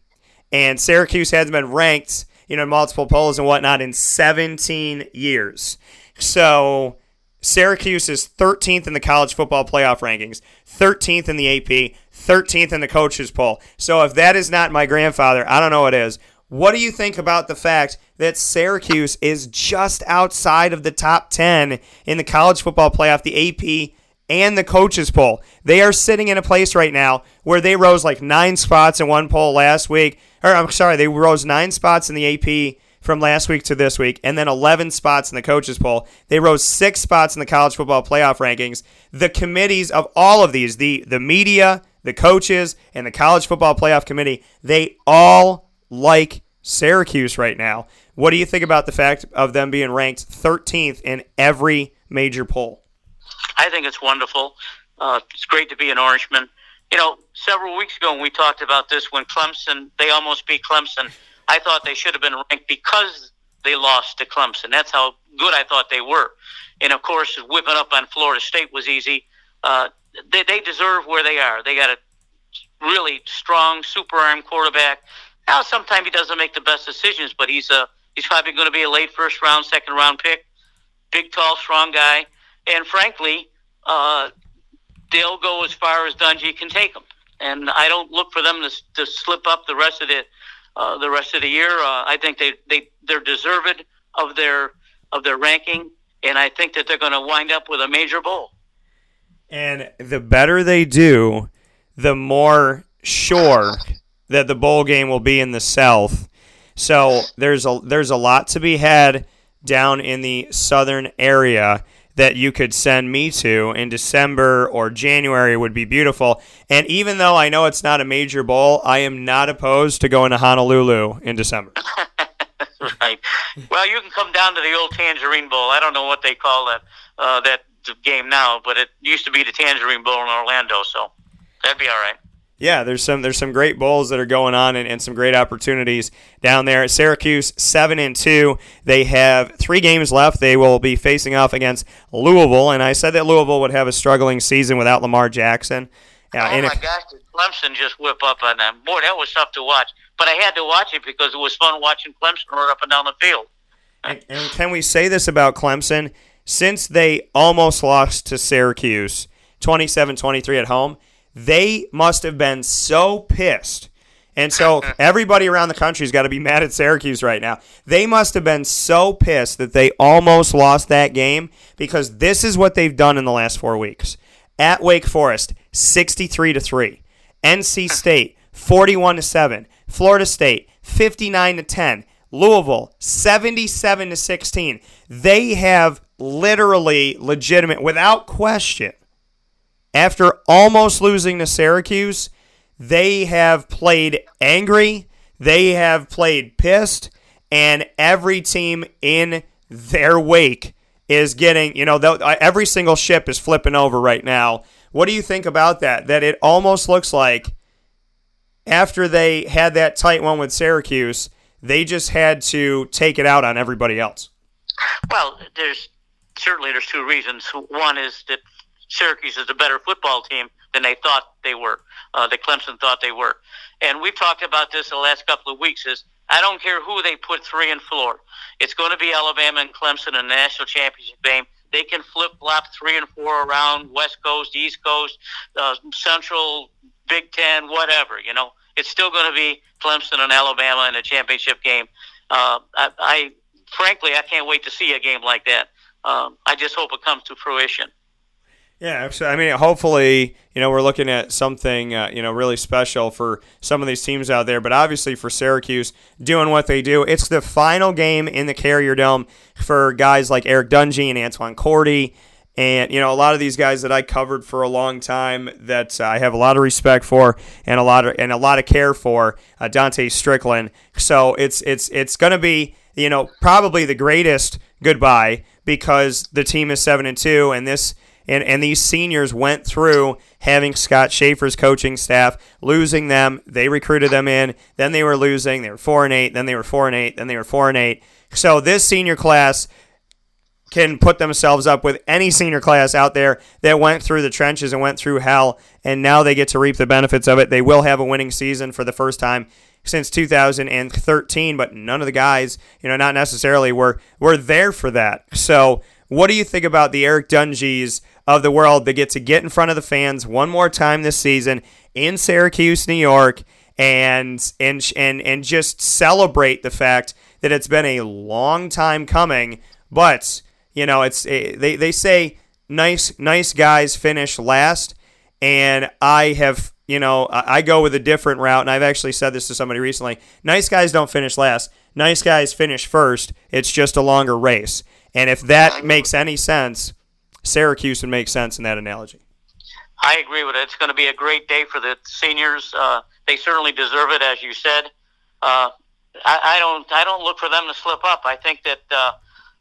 and Syracuse hasn't been ranked, you know, in multiple polls and whatnot in 17 years. So Syracuse is 13th in the college football playoff rankings, 13th in the AP, 13th in the coaches poll. So if that is not my grandfather, I don't know what is. What do you think about the fact that Syracuse is just outside of the top 10 in the college football playoff, the AP, and the coaches poll? They are sitting in a place right now where they rose like nine spots in one poll last week or I'm sorry, they rose nine spots in the AP from last week to this week, and then 11 spots in the coaches poll. They rose six spots in the college football playoff rankings. The committees of all of these, the the media, the coaches, and the college football playoff committee, they all like Syracuse right now. What do you think about the fact of them being ranked 13th in every major poll? I think it's wonderful. Uh, it's great to be an Orangeman you know, several weeks ago when we talked about this, when Clemson, they almost beat Clemson, I thought they should have been ranked because they lost to Clemson. That's how good I thought they were. And of course, whipping up on Florida State was easy. Uh, they, they deserve where they are. They got a really strong, super arm quarterback. Now, sometimes he doesn't make the best decisions, but he's a he's probably going to be a late first round, second round pick. Big, tall, strong guy, and frankly, uh, they'll go as far as Dungey can take them. And I don't look for them to, to slip up the rest of the uh, the rest of the year. Uh, I think they they they're deserved of their of their ranking, and I think that they're going to wind up with a major bowl. And the better they do, the more sure that the bowl game will be in the South. So there's a there's a lot to be had down in the southern area that you could send me to in December or January would be beautiful. And even though I know it's not a major bowl, I am not opposed to going to Honolulu in December. right. Well, you can come down to the old Tangerine Bowl. I don't know what they call that uh, that game now, but it used to be the Tangerine Bowl in Orlando, so that'd be all right yeah, there's some there's some great bowls that are going on and, and some great opportunities down there. Syracuse seven and two. They have three games left. They will be facing off against Louisville, and I said that Louisville would have a struggling season without Lamar Jackson. Uh, oh my gosh, did Clemson just whip up on them? Boy, that was tough to watch. But I had to watch it because it was fun watching Clemson run up and down the field. And, and can we say this about Clemson? Since they almost lost to Syracuse 27 23 at home, they must have been so pissed And so everybody around the country's got to be mad at Syracuse right now. They must have been so pissed that they almost lost that game because this is what they've done in the last four weeks. At Wake Forest, 63 to 3. NC State, 41 to 7. Florida State, 59 to 10. Louisville, 77 to 16. They have literally legitimate without question after almost losing to Syracuse, they have played angry, they have played pissed, and every team in their wake is getting, you know, uh, every single ship is flipping over right now. What do you think about that? That it almost looks like after they had that tight one with Syracuse, they just had to take it out on everybody else. Well, there's certainly there's two reasons. One is that Syracuse is a better football team than they thought they were, uh, that Clemson thought they were. And we've talked about this the last couple of weeks. Is I don't care who they put three and four. It's going to be Alabama and Clemson in the national championship game. They can flip flop three and four around West Coast, East Coast, uh, Central, Big Ten, whatever. You know, it's still going to be Clemson and Alabama in a championship game. Uh, I, I frankly, I can't wait to see a game like that. Um, I just hope it comes to fruition. Yeah, so I mean, hopefully, you know, we're looking at something, uh, you know, really special for some of these teams out there. But obviously, for Syracuse doing what they do, it's the final game in the Carrier Dome for guys like Eric Dungey and Antwan Cordy, and you know, a lot of these guys that I covered for a long time that uh, I have a lot of respect for and a lot of and a lot of care for. Uh, Dontae Strickland. So it's it's it's going to be, you know, probably the greatest goodbye because the team is seven and two, and this and, and these seniors went through having Scott Shafer's coaching staff, losing them. They recruited them in. Then they were losing. They were four and eight. Then they were four and eight. Then they were four and eight. So this senior class can put themselves up with any senior class out there that went through the trenches and went through hell, and now they get to reap the benefits of it. They will have a winning season for the first time since 2013, but none of the guys, you know, not necessarily were were there for that. So, what do you think about the Eric Dungeys of the world that get to get in front of the fans one more time this season in Syracuse, New York, and and and and just celebrate the fact that it's been a long time coming, but you know, it's eh, they they say nice nice guys finish last, and I have you know I go with a different route, and I've actually said this to somebody recently. Nice guys don't finish last. Nice guys finish first. It's just a longer race, and if that makes any sense Syracuse would make sense in that analogy. I agree with it. It's going to be a great day for the seniors. Uh, they certainly deserve it, as you said. Uh, I, I, don't. I don't look for them to slip up. I think that uh,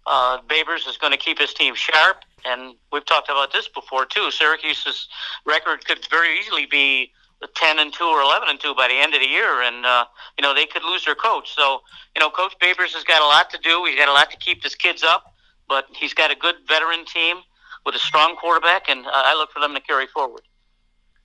uh, Babers is going to keep his team sharp, and we've talked about this before too. Syracuse's record could very easily be ten and two or eleven and two by the end of the year, and uh, you know they could lose their coach. So you know, Coach Babers has got a lot to do. He's got a lot to keep his kids up, but he's got a good veteran team with a strong quarterback, and uh, I look for them to carry forward.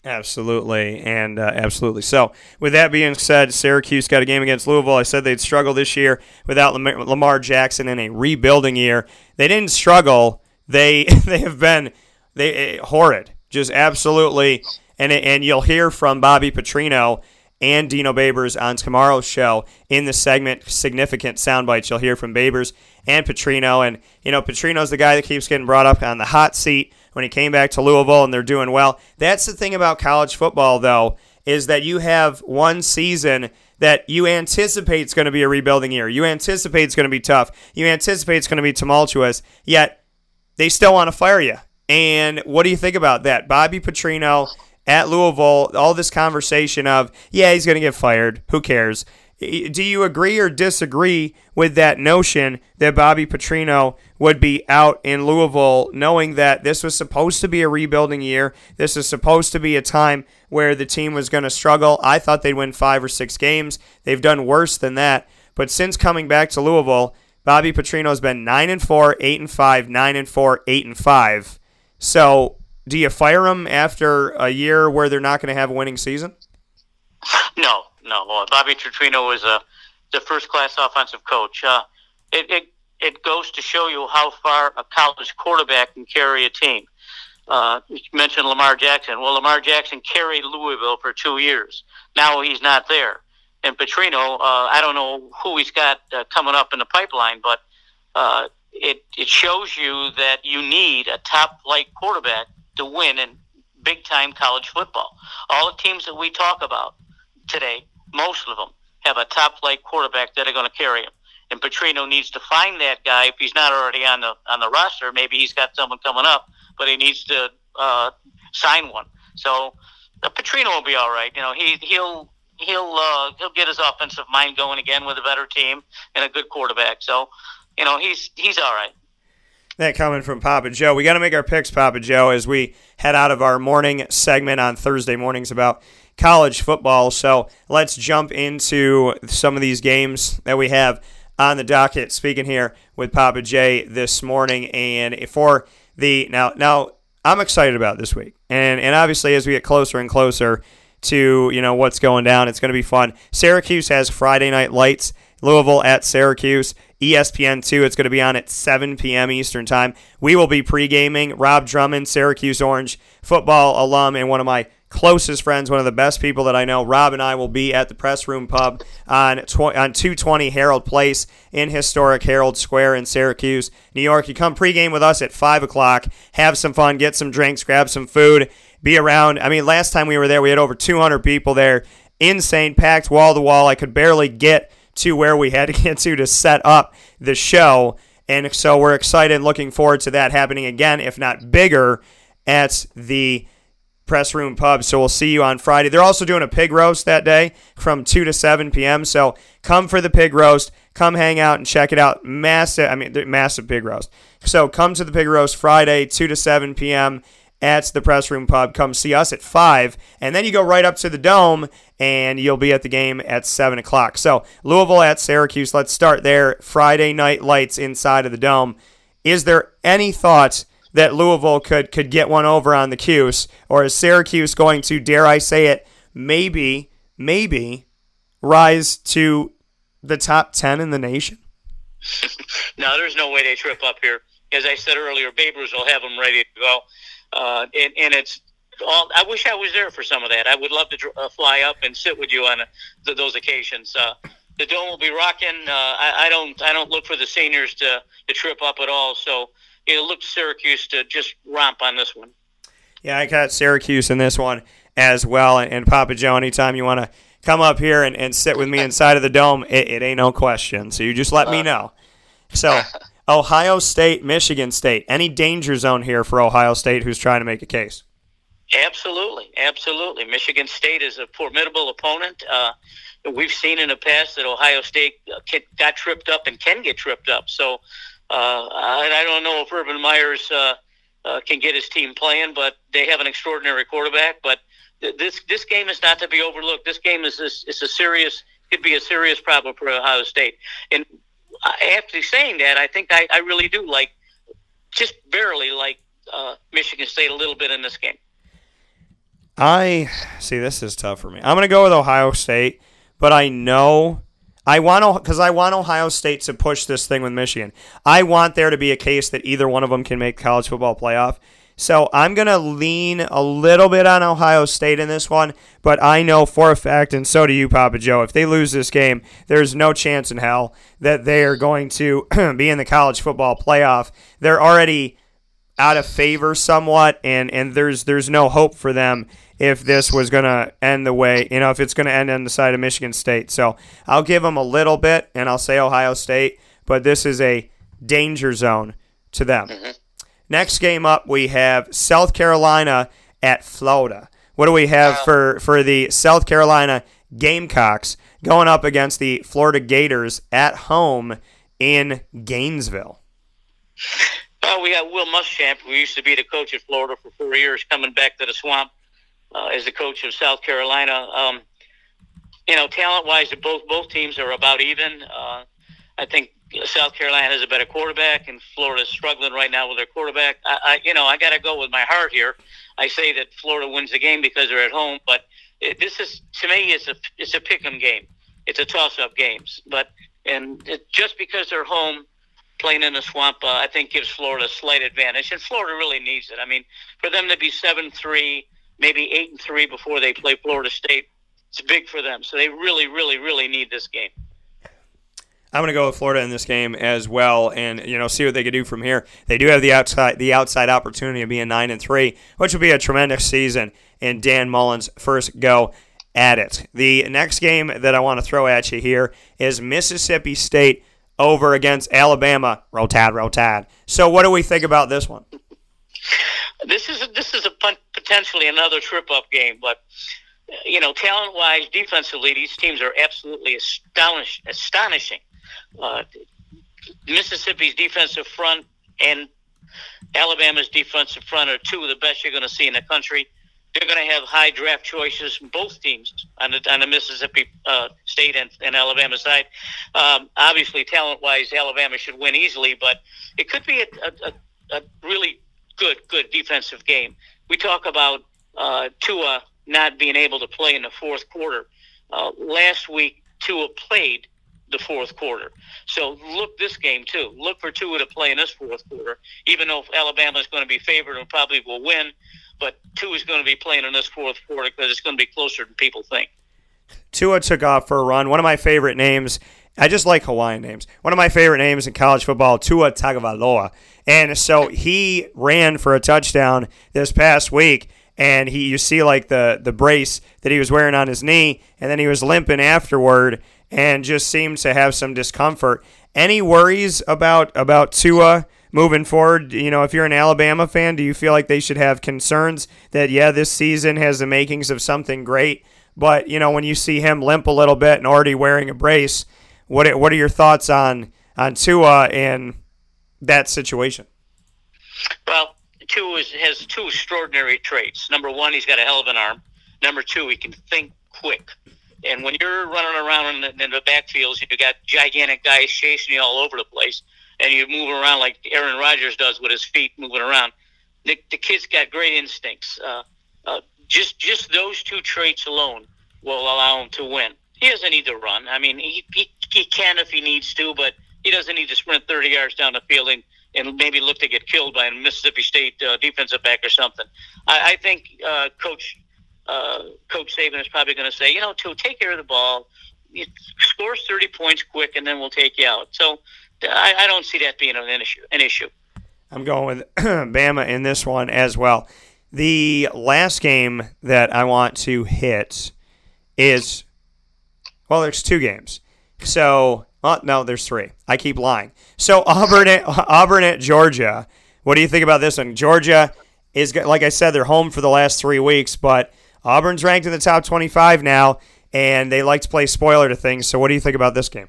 Absolutely, and uh, absolutely. So, with that being said, Syracuse got a game against Louisville. I said they'd struggle this year without Lamar Jackson in a rebuilding year. They didn't struggle. They they have been they uh, horrid, just absolutely. And and you'll hear from Bobby Petrino and Dino Babers on tomorrow's show in the segment significant sound bites. You'll hear from Babers and Petrino. And, you know, Petrino's the guy that keeps getting brought up on the hot seat when he came back to Louisville and they're doing well. That's the thing about college football, though, is that you have one season that you anticipate is going to be a rebuilding year. You anticipate it's going to be tough. You anticipate it's going to be tumultuous, yet they still want to fire you. And what do you think about that? Bobby Petrino at Louisville, all this conversation of, yeah, he's going to get fired. Who cares? Do you agree or disagree with that notion that Bobby Petrino would be out in Louisville knowing that this was supposed to be a rebuilding year? This is supposed to be a time where the team was going to struggle. I thought they'd win five or six games. They've done worse than that. But since coming back to Louisville, Bobby Petrino's been 9 and 4, 8 and 5, 9 and 4, 8 and 5. So do you fire them after a year where they're not going to have a winning season? No, no. Bobby Petrino was a the first class offensive coach. Uh, it, it it goes to show you how far a college quarterback can carry a team. Uh, you mentioned Lamar Jackson. Well, Lamar Jackson carried Louisville for two years. Now he's not there. and Petrino. Uh, I don't know who he's got uh, coming up in the pipeline, but uh, it it shows you that you need a top flight quarterback to win in big time college football. All the teams that we talk about today, most of them have a top flight quarterback that are going to carry him. And Petrino needs to find that guy if he's not already on the on the roster. Maybe he's got someone coming up, but he needs to uh, sign one. So uh, Petrino will be all right. You know, he he'll he'll uh, he'll get his offensive mind going again with a better team and a good quarterback. So, you know, he's he's all right. That coming from Papa Joe. We got to make our picks, Papa Joe, as we head out of our morning segment on Thursday mornings about college football. So let's jump into some of these games that we have on the docket. Speaking here with Papa J this morning, and for the now now I'm excited about this week, and and obviously as we get closer and closer to you know what's going down, it's going to be fun. Syracuse has Friday night lights. Louisville at Syracuse. ESPN 2. It's going to be on at 7 p.m. Eastern Time. We will be pre gaming. Rob Drummond, Syracuse Orange football alum, and one of my closest friends, one of the best people that I know. Rob and I will be at the Press Room Pub on tw- on 220 Herald Place in historic Herald Square in Syracuse, New York. You come pregame with us at 5 o'clock, have some fun, get some drinks, grab some food, be around. I mean, last time we were there, we had over 200 people there. Insane, packed wall to wall. I could barely get to where we had to get to to set up the show. And so we're excited, looking forward to that happening again, if not bigger, at the Press Room Pub. So we'll see you on Friday. They're also doing a pig roast that day from 2 to 7 p.m. So come for the pig roast. Come hang out and check it out. Massive, I mean, massive pig roast. So come to the pig roast Friday, 2 to 7 p.m. at the Press Room Pub. Come see us at 5. And then you go right up to the Dome and you'll be at the game at 7 o'clock. So Louisville at Syracuse. Let's start there. Friday night lights inside of the Dome. Is there any thought – that Louisville could could get one over on the Cuse, or is Syracuse going to, dare I say it, maybe maybe rise to the top ten in the nation? no, there's no way they trip up here. As I said earlier, Babers will have them ready to go, uh, and, and it's all, I wish I was there for some of that. I would love to uh, fly up and sit with you on uh, those occasions. Uh, the dome will be rocking. Uh, I, I, don't I don't look for the seniors to, to trip up at all. So it looked Syracuse to just romp on this one. Yeah, I got Syracuse in this one as well. And, and Papa Joe, anytime you want to come up here and, and sit with me inside of the dome, it, it ain't no question. So you just let me uh. know. So Ohio State, Michigan State. Any danger zone here for Ohio State who's trying to make a case? Absolutely, absolutely. Michigan State is a formidable opponent. Uh, we've seen in the past that Ohio State got tripped up and can get tripped up. So uh, I, don't know if Urban Meyers uh, uh, can get his team playing, but they have an extraordinary quarterback. But this this game is not to be overlooked. This game is this it's a serious could be a serious problem for Ohio State. And after saying that, I think I, I really do like just barely like uh, Michigan State a little bit in this game. I see. This is tough for me. I'm going to go with Ohio State, but I know I want because I want Ohio State to push this thing with Michigan. I want there to be a case that either one of them can make college football playoff. So I'm going to lean a little bit on Ohio State in this one, but I know for a fact, and so do you, Papa Joe, if they lose this game, there's no chance in hell that they are going to be in the college football playoff. They're already out of favor somewhat, and, and there's there's no hope for them if this was going to end the way, you know, if it's going to end on the side of Michigan State. So I'll give them a little bit, and I'll say Ohio State, but this is a danger zone to them. Mm-hmm. Next game up, we have South Carolina at Florida. What do we have for, for the South Carolina Gamecocks going up against the Florida Gators at home in Gainesville? Well, we got Will Muschamp, who used to be the coach at Florida for four years, coming back to the swamp uh, as the coach of South Carolina. Um, you know, talent-wise, both both teams are about even. Uh, I think South Carolina has a better quarterback, and Florida's struggling right now with their quarterback. I, I you know, I got to go with my heart here. I say that Florida wins the game because they're at home, but it, this is to me it's a it's a pick'em game. It's a toss-up games, but and it, just because they're home playing in the swamp, uh, I think gives Florida a slight advantage, and Florida really needs it. I mean, for them to be seven three maybe eight and three before they play Florida State it's big for them. So they really, really, really need this game. I'm going to go with Florida in this game as well, and you know see what they can do from here. They do have the outside the outside opportunity of being nine and three, which will be a tremendous season in Dan Mullen's first go at it. The next game that I want to throw at you here is Mississippi State over against Alabama. Roll Tide, roll Tide. So what do we think about this one? This is this is a potentially another trip up game, but you know, talent wise, defensively, these teams are absolutely astonish, astonishing. Uh, Mississippi's defensive front and Alabama's defensive front are two of the best you're going to see in the country. They're going to have high draft choices, both teams on the, on the Mississippi uh, State and, and Alabama side. Um, obviously, talent wise, Alabama should win easily, but it could be a, a, a really good, good defensive game. We talk about uh, Tua not being able to play in the fourth quarter. Uh, last week, Tua played the fourth quarter. So look this game too. Look for Tua to play in this fourth quarter, even though Alabama is going to be favored and probably will win. But Tua is going to be playing in this fourth quarter because it's going to be closer than people think. Tua took off for a run. One of my favorite names. I just like Hawaiian names. One of my favorite names in college football, Tua Tagovailoa. And so he ran for a touchdown this past week and he you see like the the brace that he was wearing on his knee and then he was limping afterward and just seemed to have some discomfort. Any worries about about Tua moving forward? You know, if you're an Alabama fan, do you feel like they should have concerns that yeah, this season has the makings of something great, but you know, when you see him limp a little bit and already wearing a brace, what what are your thoughts on on Tua and that situation? Well, Tua has two extraordinary traits. Number one, he's got a hell of an arm. Number two, he can think quick. And when you're running around in the, in the backfields, you got gigantic guys chasing you all over the place, and you move around like Aaron Rodgers does with his feet moving around. The, the kid's got great instincts. Uh, uh, just just those two traits alone will allow him to win. He doesn't need to run. I mean, he, he, he can if he needs to, but he doesn't need to sprint 30 yards down the field and, and maybe look to get killed by a Mississippi State uh, defensive back or something. I, I think uh, Coach uh, Coach Saban is probably going to say, you know, to take care of the ball, score 30 points quick, and then we'll take you out. So I, I don't see that being an issue. An issue. I'm going with Bama in this one as well. The last game that I want to hit is well, there's two games. So, oh, no, there's three. I keep lying. So Auburn at, Auburn at Georgia. What do you think about this one? Georgia is like I said, they're home for the last three weeks, but Auburn's ranked in the top 25 now, and they like to play spoiler to things. So, what do you think about this game?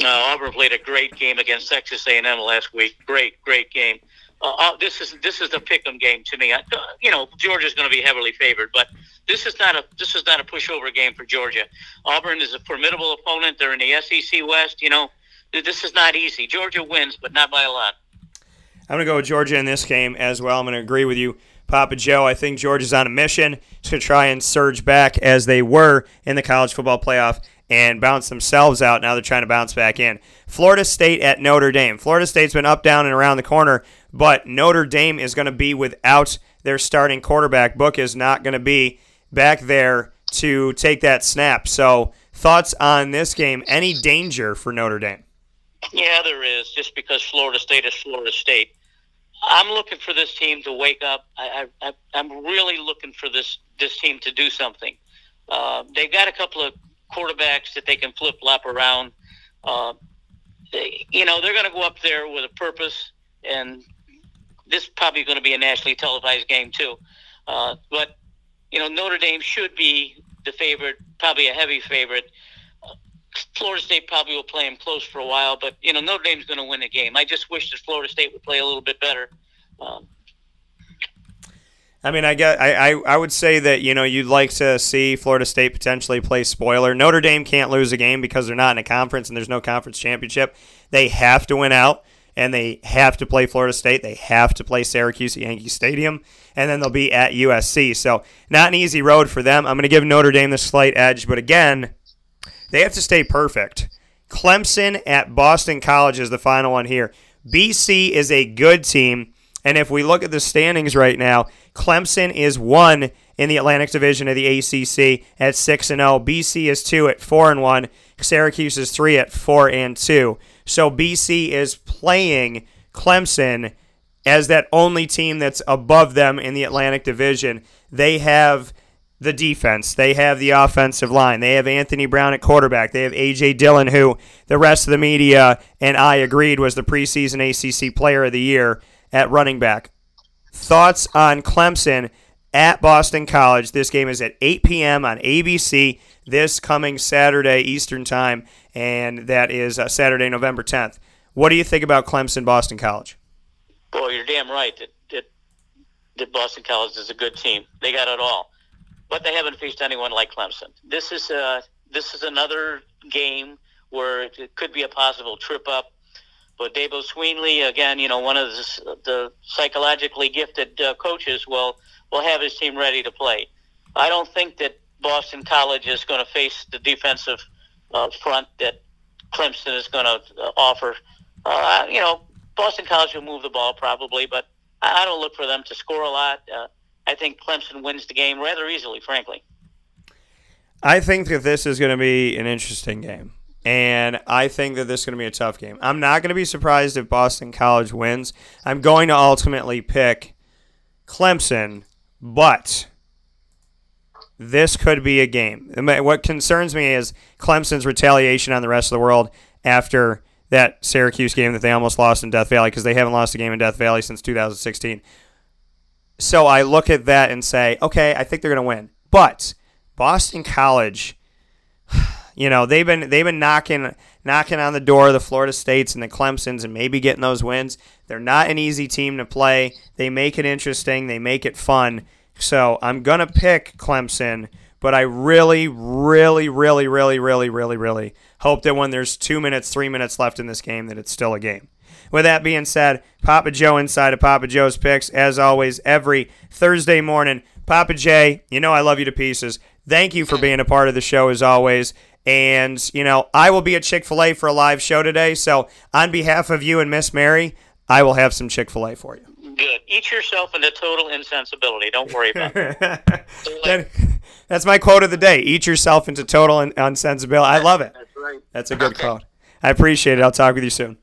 No, Auburn played a great game against Texas A&M last week. Great, great game. Uh, uh, this is this is the pick'em game to me. I, uh, you know, Georgia's going to be heavily favored, but this is not a this is not a pushover game for Georgia. Auburn is a formidable opponent. They're in the SEC West. You know, this is not easy. Georgia wins, but not by a lot. I'm going to go with Georgia in this game as well. I'm going to agree with you. Papa Joe. I think Georgia's on a mission to try and surge back as they were in the college football playoff and bounce themselves out. Now they're trying to bounce back in. Florida State at Notre Dame. Florida State's been up, down, and around the corner, but Notre Dame is going to be without their starting quarterback. Book is not going to be back there to take that snap. So, thoughts on this game? Any danger for Notre Dame? Yeah, there is, just because Florida State is Florida State. I'm looking for this team to wake up. I, I, I'm really looking for this this team to do something. Uh, they've got a couple of quarterbacks that they can flip flop around. Uh, they, you know, they're going to go up there with a purpose, and this is probably going to be a nationally televised game too. Uh, but you know, Notre Dame should be the favorite, probably a heavy favorite. Florida State probably will play them close for a while, but you know Notre Dame's going to win the game. I just wish that Florida State would play a little bit better. Um, I mean, I get, I, I, I would say that you know you'd like to see Florida State potentially play spoiler. Notre Dame can't lose a game because they're not in a conference and there's no conference championship. They have to win out, and they have to play Florida State. They have to play Syracuse at Yankee Stadium, and then they'll be at USC. So not an easy road for them. I'm going to give Notre Dame the slight edge, but again, they have to stay perfect. Clemson at Boston College is the final one here. BC is a good team. And if we look at the standings right now, Clemson is one in the Atlantic Division of the ACC at 6 and 0. BC is 2 at 4 and 1. Syracuse is 3 at 4 and 2. So BC is playing Clemson as that only team that's above them in the Atlantic Division. They have the defense. They have the offensive line. They have Anthony Brown at quarterback. They have A.J. Dillon, who the rest of the media and I agreed was the preseason ACC Player of the Year at running back. Thoughts on Clemson at Boston College? This game is at 8 p.m. on ABC this coming Saturday Eastern Time, and that is uh, Saturday, November 10th. What do you think about Clemson Boston College? Well, you're damn right that, that, that Boston College is a good team. They got it all but they haven't faced anyone like Clemson. This is uh, this is another game where it could be a possible trip up. But Dabo Swinney, again, you know, one of the, the psychologically gifted uh, coaches, will will have his team ready to play. I don't think that Boston College is going to face the defensive uh, front that Clemson is going to uh, offer. Uh, you know, Boston College will move the ball probably, but I don't look for them to score a lot. I think Clemson wins the game rather easily, frankly. I think that this is going to be an interesting game. And I think that this is going to be a tough game. I'm not going to be surprised if Boston College wins. I'm going to ultimately pick Clemson, but this could be a game. What concerns me is Clemson's retaliation on the rest of the world after that Syracuse game that they almost lost in Death Valley because they haven't lost a game in Death Valley since 2016. So I look at that and say, okay, I think they're going to win. But Boston College, you know, they've been they've been knocking knocking on the door of the Florida States and the Clemsons and maybe getting those wins. They're not an easy team to play. They make it interesting. They make it fun. So I'm gonna pick Clemson, but I really, really, really, really, really, really, really hope that when there's two minutes, three minutes left in this game, that it's still a game. With that being said, Papa Joe inside of Papa Joe's Picks, as always, every Thursday morning. Papa J, you know I love you to pieces. Thank you for being a part of the show as always. And, you know, I will be at Chick fil A for a live show today. So, on behalf of you and Miss Mary, I will have some Chick fil A for you. Good. Eat yourself into total insensibility. Don't worry about it. that, that's my quote of the day. Eat yourself into total insensibility. I love it. That's right. That's a good okay. quote. I appreciate it. I'll talk with you soon.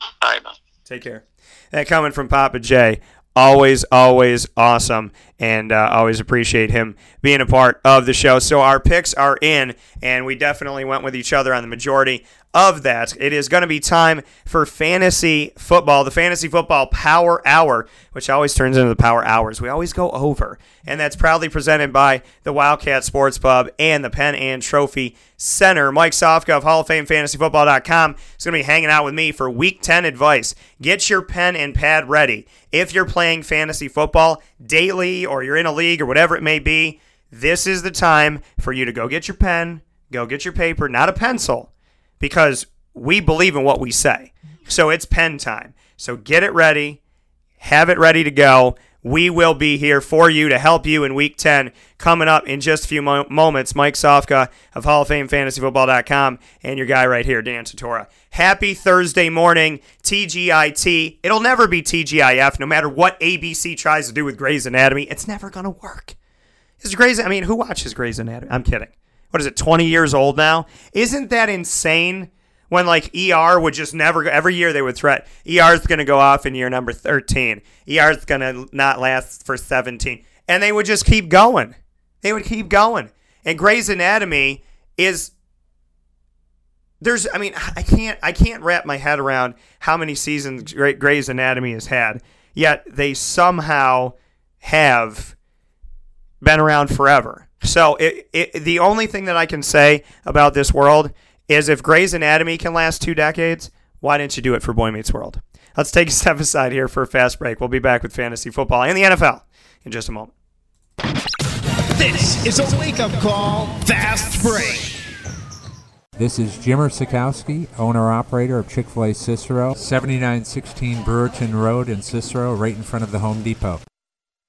All right, man. Take care. That coming from Papa J. Always, always awesome, and uh, always appreciate him being a part of the show. So our picks are in, and we definitely went with each other on the majority of that. It is going to be time for fantasy football, the fantasy football power hour, which always turns into the power hours. We always go over, and that's proudly presented by the Wildcat Sports Pub and the Pen and Trophy Center. Mike Sofka of Hall of Fame FantasyFootball.com is going to be hanging out with me for Week 10 advice. Get your pen and pad ready. If you're playing fantasy football daily, or you're in a league, or whatever it may be, this is the time for you to go get your pen, go get your paper, not a pencil because we believe in what we say. So it's pen time. So get it ready, have it ready to go. We will be here for you to help you in week 10 coming up in just a few mo- moments. Mike Sofka of Hall of Fame FantasyFootball.com and your guy right here, Dan Tortora. Happy Thursday morning, TGIT. It'll never be TGIF, no matter what ABC tries to do with Grey's Anatomy. It's never going to work. Is Grey's, I mean, who watches Grey's Anatomy? I'm kidding what is it, 20 years old now? Isn't that insane? When like ER would just never every year they would threat ER is going to go off in year number 13. ER is going to not last for 17. And they would just keep going. They would keep going. And Grey's Anatomy is there's I mean I can't I can't wrap my head around how many seasons Grey's Anatomy has had. Yet they somehow have been around forever. So it, it, the only thing that I can say about this world is if Grey's Anatomy can last two decades, why didn't you do it for Boy Meets World? Let's take a step aside here for a fast break. We'll be back with fantasy football and the NFL in just a moment. This is a wake up call, fast break. This is Jimmer Sikowski, owner operator of Chick fil A Cicero, 7916 Brewerton Road in Cicero, right in front of the Home Depot.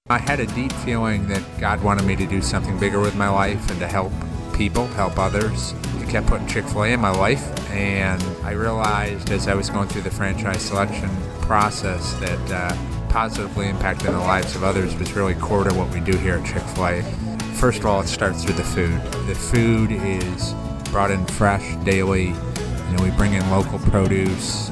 I had a deep feeling that God wanted me to do something bigger with my life and to help people, help others. He kept putting Chick fil A in my life, and I realized as I was going through the franchise selection process that uh, positively impacting the lives of others was really core to what we do here at Chick fil A. First of all, it starts with the food. The food is brought in fresh daily. You know, we bring in local produce.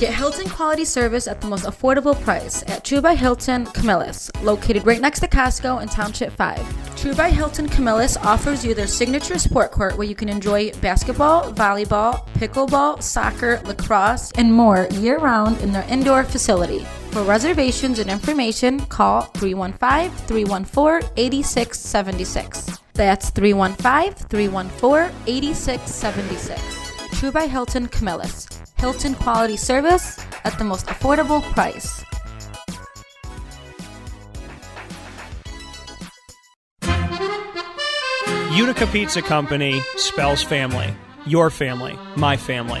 Get Hilton quality service at the most affordable price at True by Hilton Camillus, located right next to Costco in Township 5. True by Hilton Camillus offers you their signature sport court where you can enjoy basketball, volleyball, pickleball, soccer, lacrosse, and more year round in their indoor facility. For reservations and information, call 315 314 8676. That's 315 314 8676. True by Hilton Camillus. Hilton quality service at the most affordable price. Utica Pizza Company spells family. Your family, my family,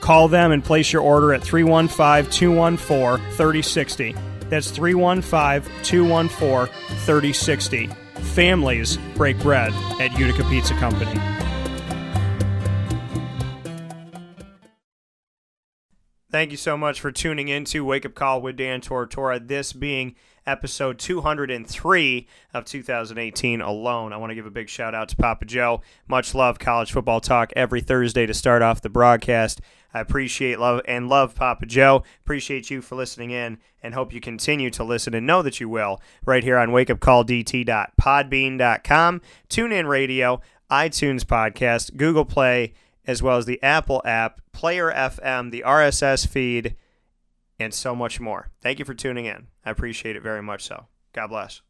Call them and place your order at 315 214 3060. That's 315 214 3060. Families break bread at Utica Pizza Company. thank you so much for tuning in to Wake Up Call with Dan Tortora. This being episode 203 of 2018 alone. I want to give a big shout out to Papa Joe. Much love, college football talk every Thursday to start off the broadcast. I appreciate love and love Papa Joe. Appreciate you for listening in and hope you continue to listen and know that you will right here on wakeupcalldt.podbean.com, TuneIn Radio, iTunes Podcast, Google Play, as well as the Apple app, Player FM, the RSS feed, and so much more. Thank you for tuning in. I appreciate it very much so. God bless.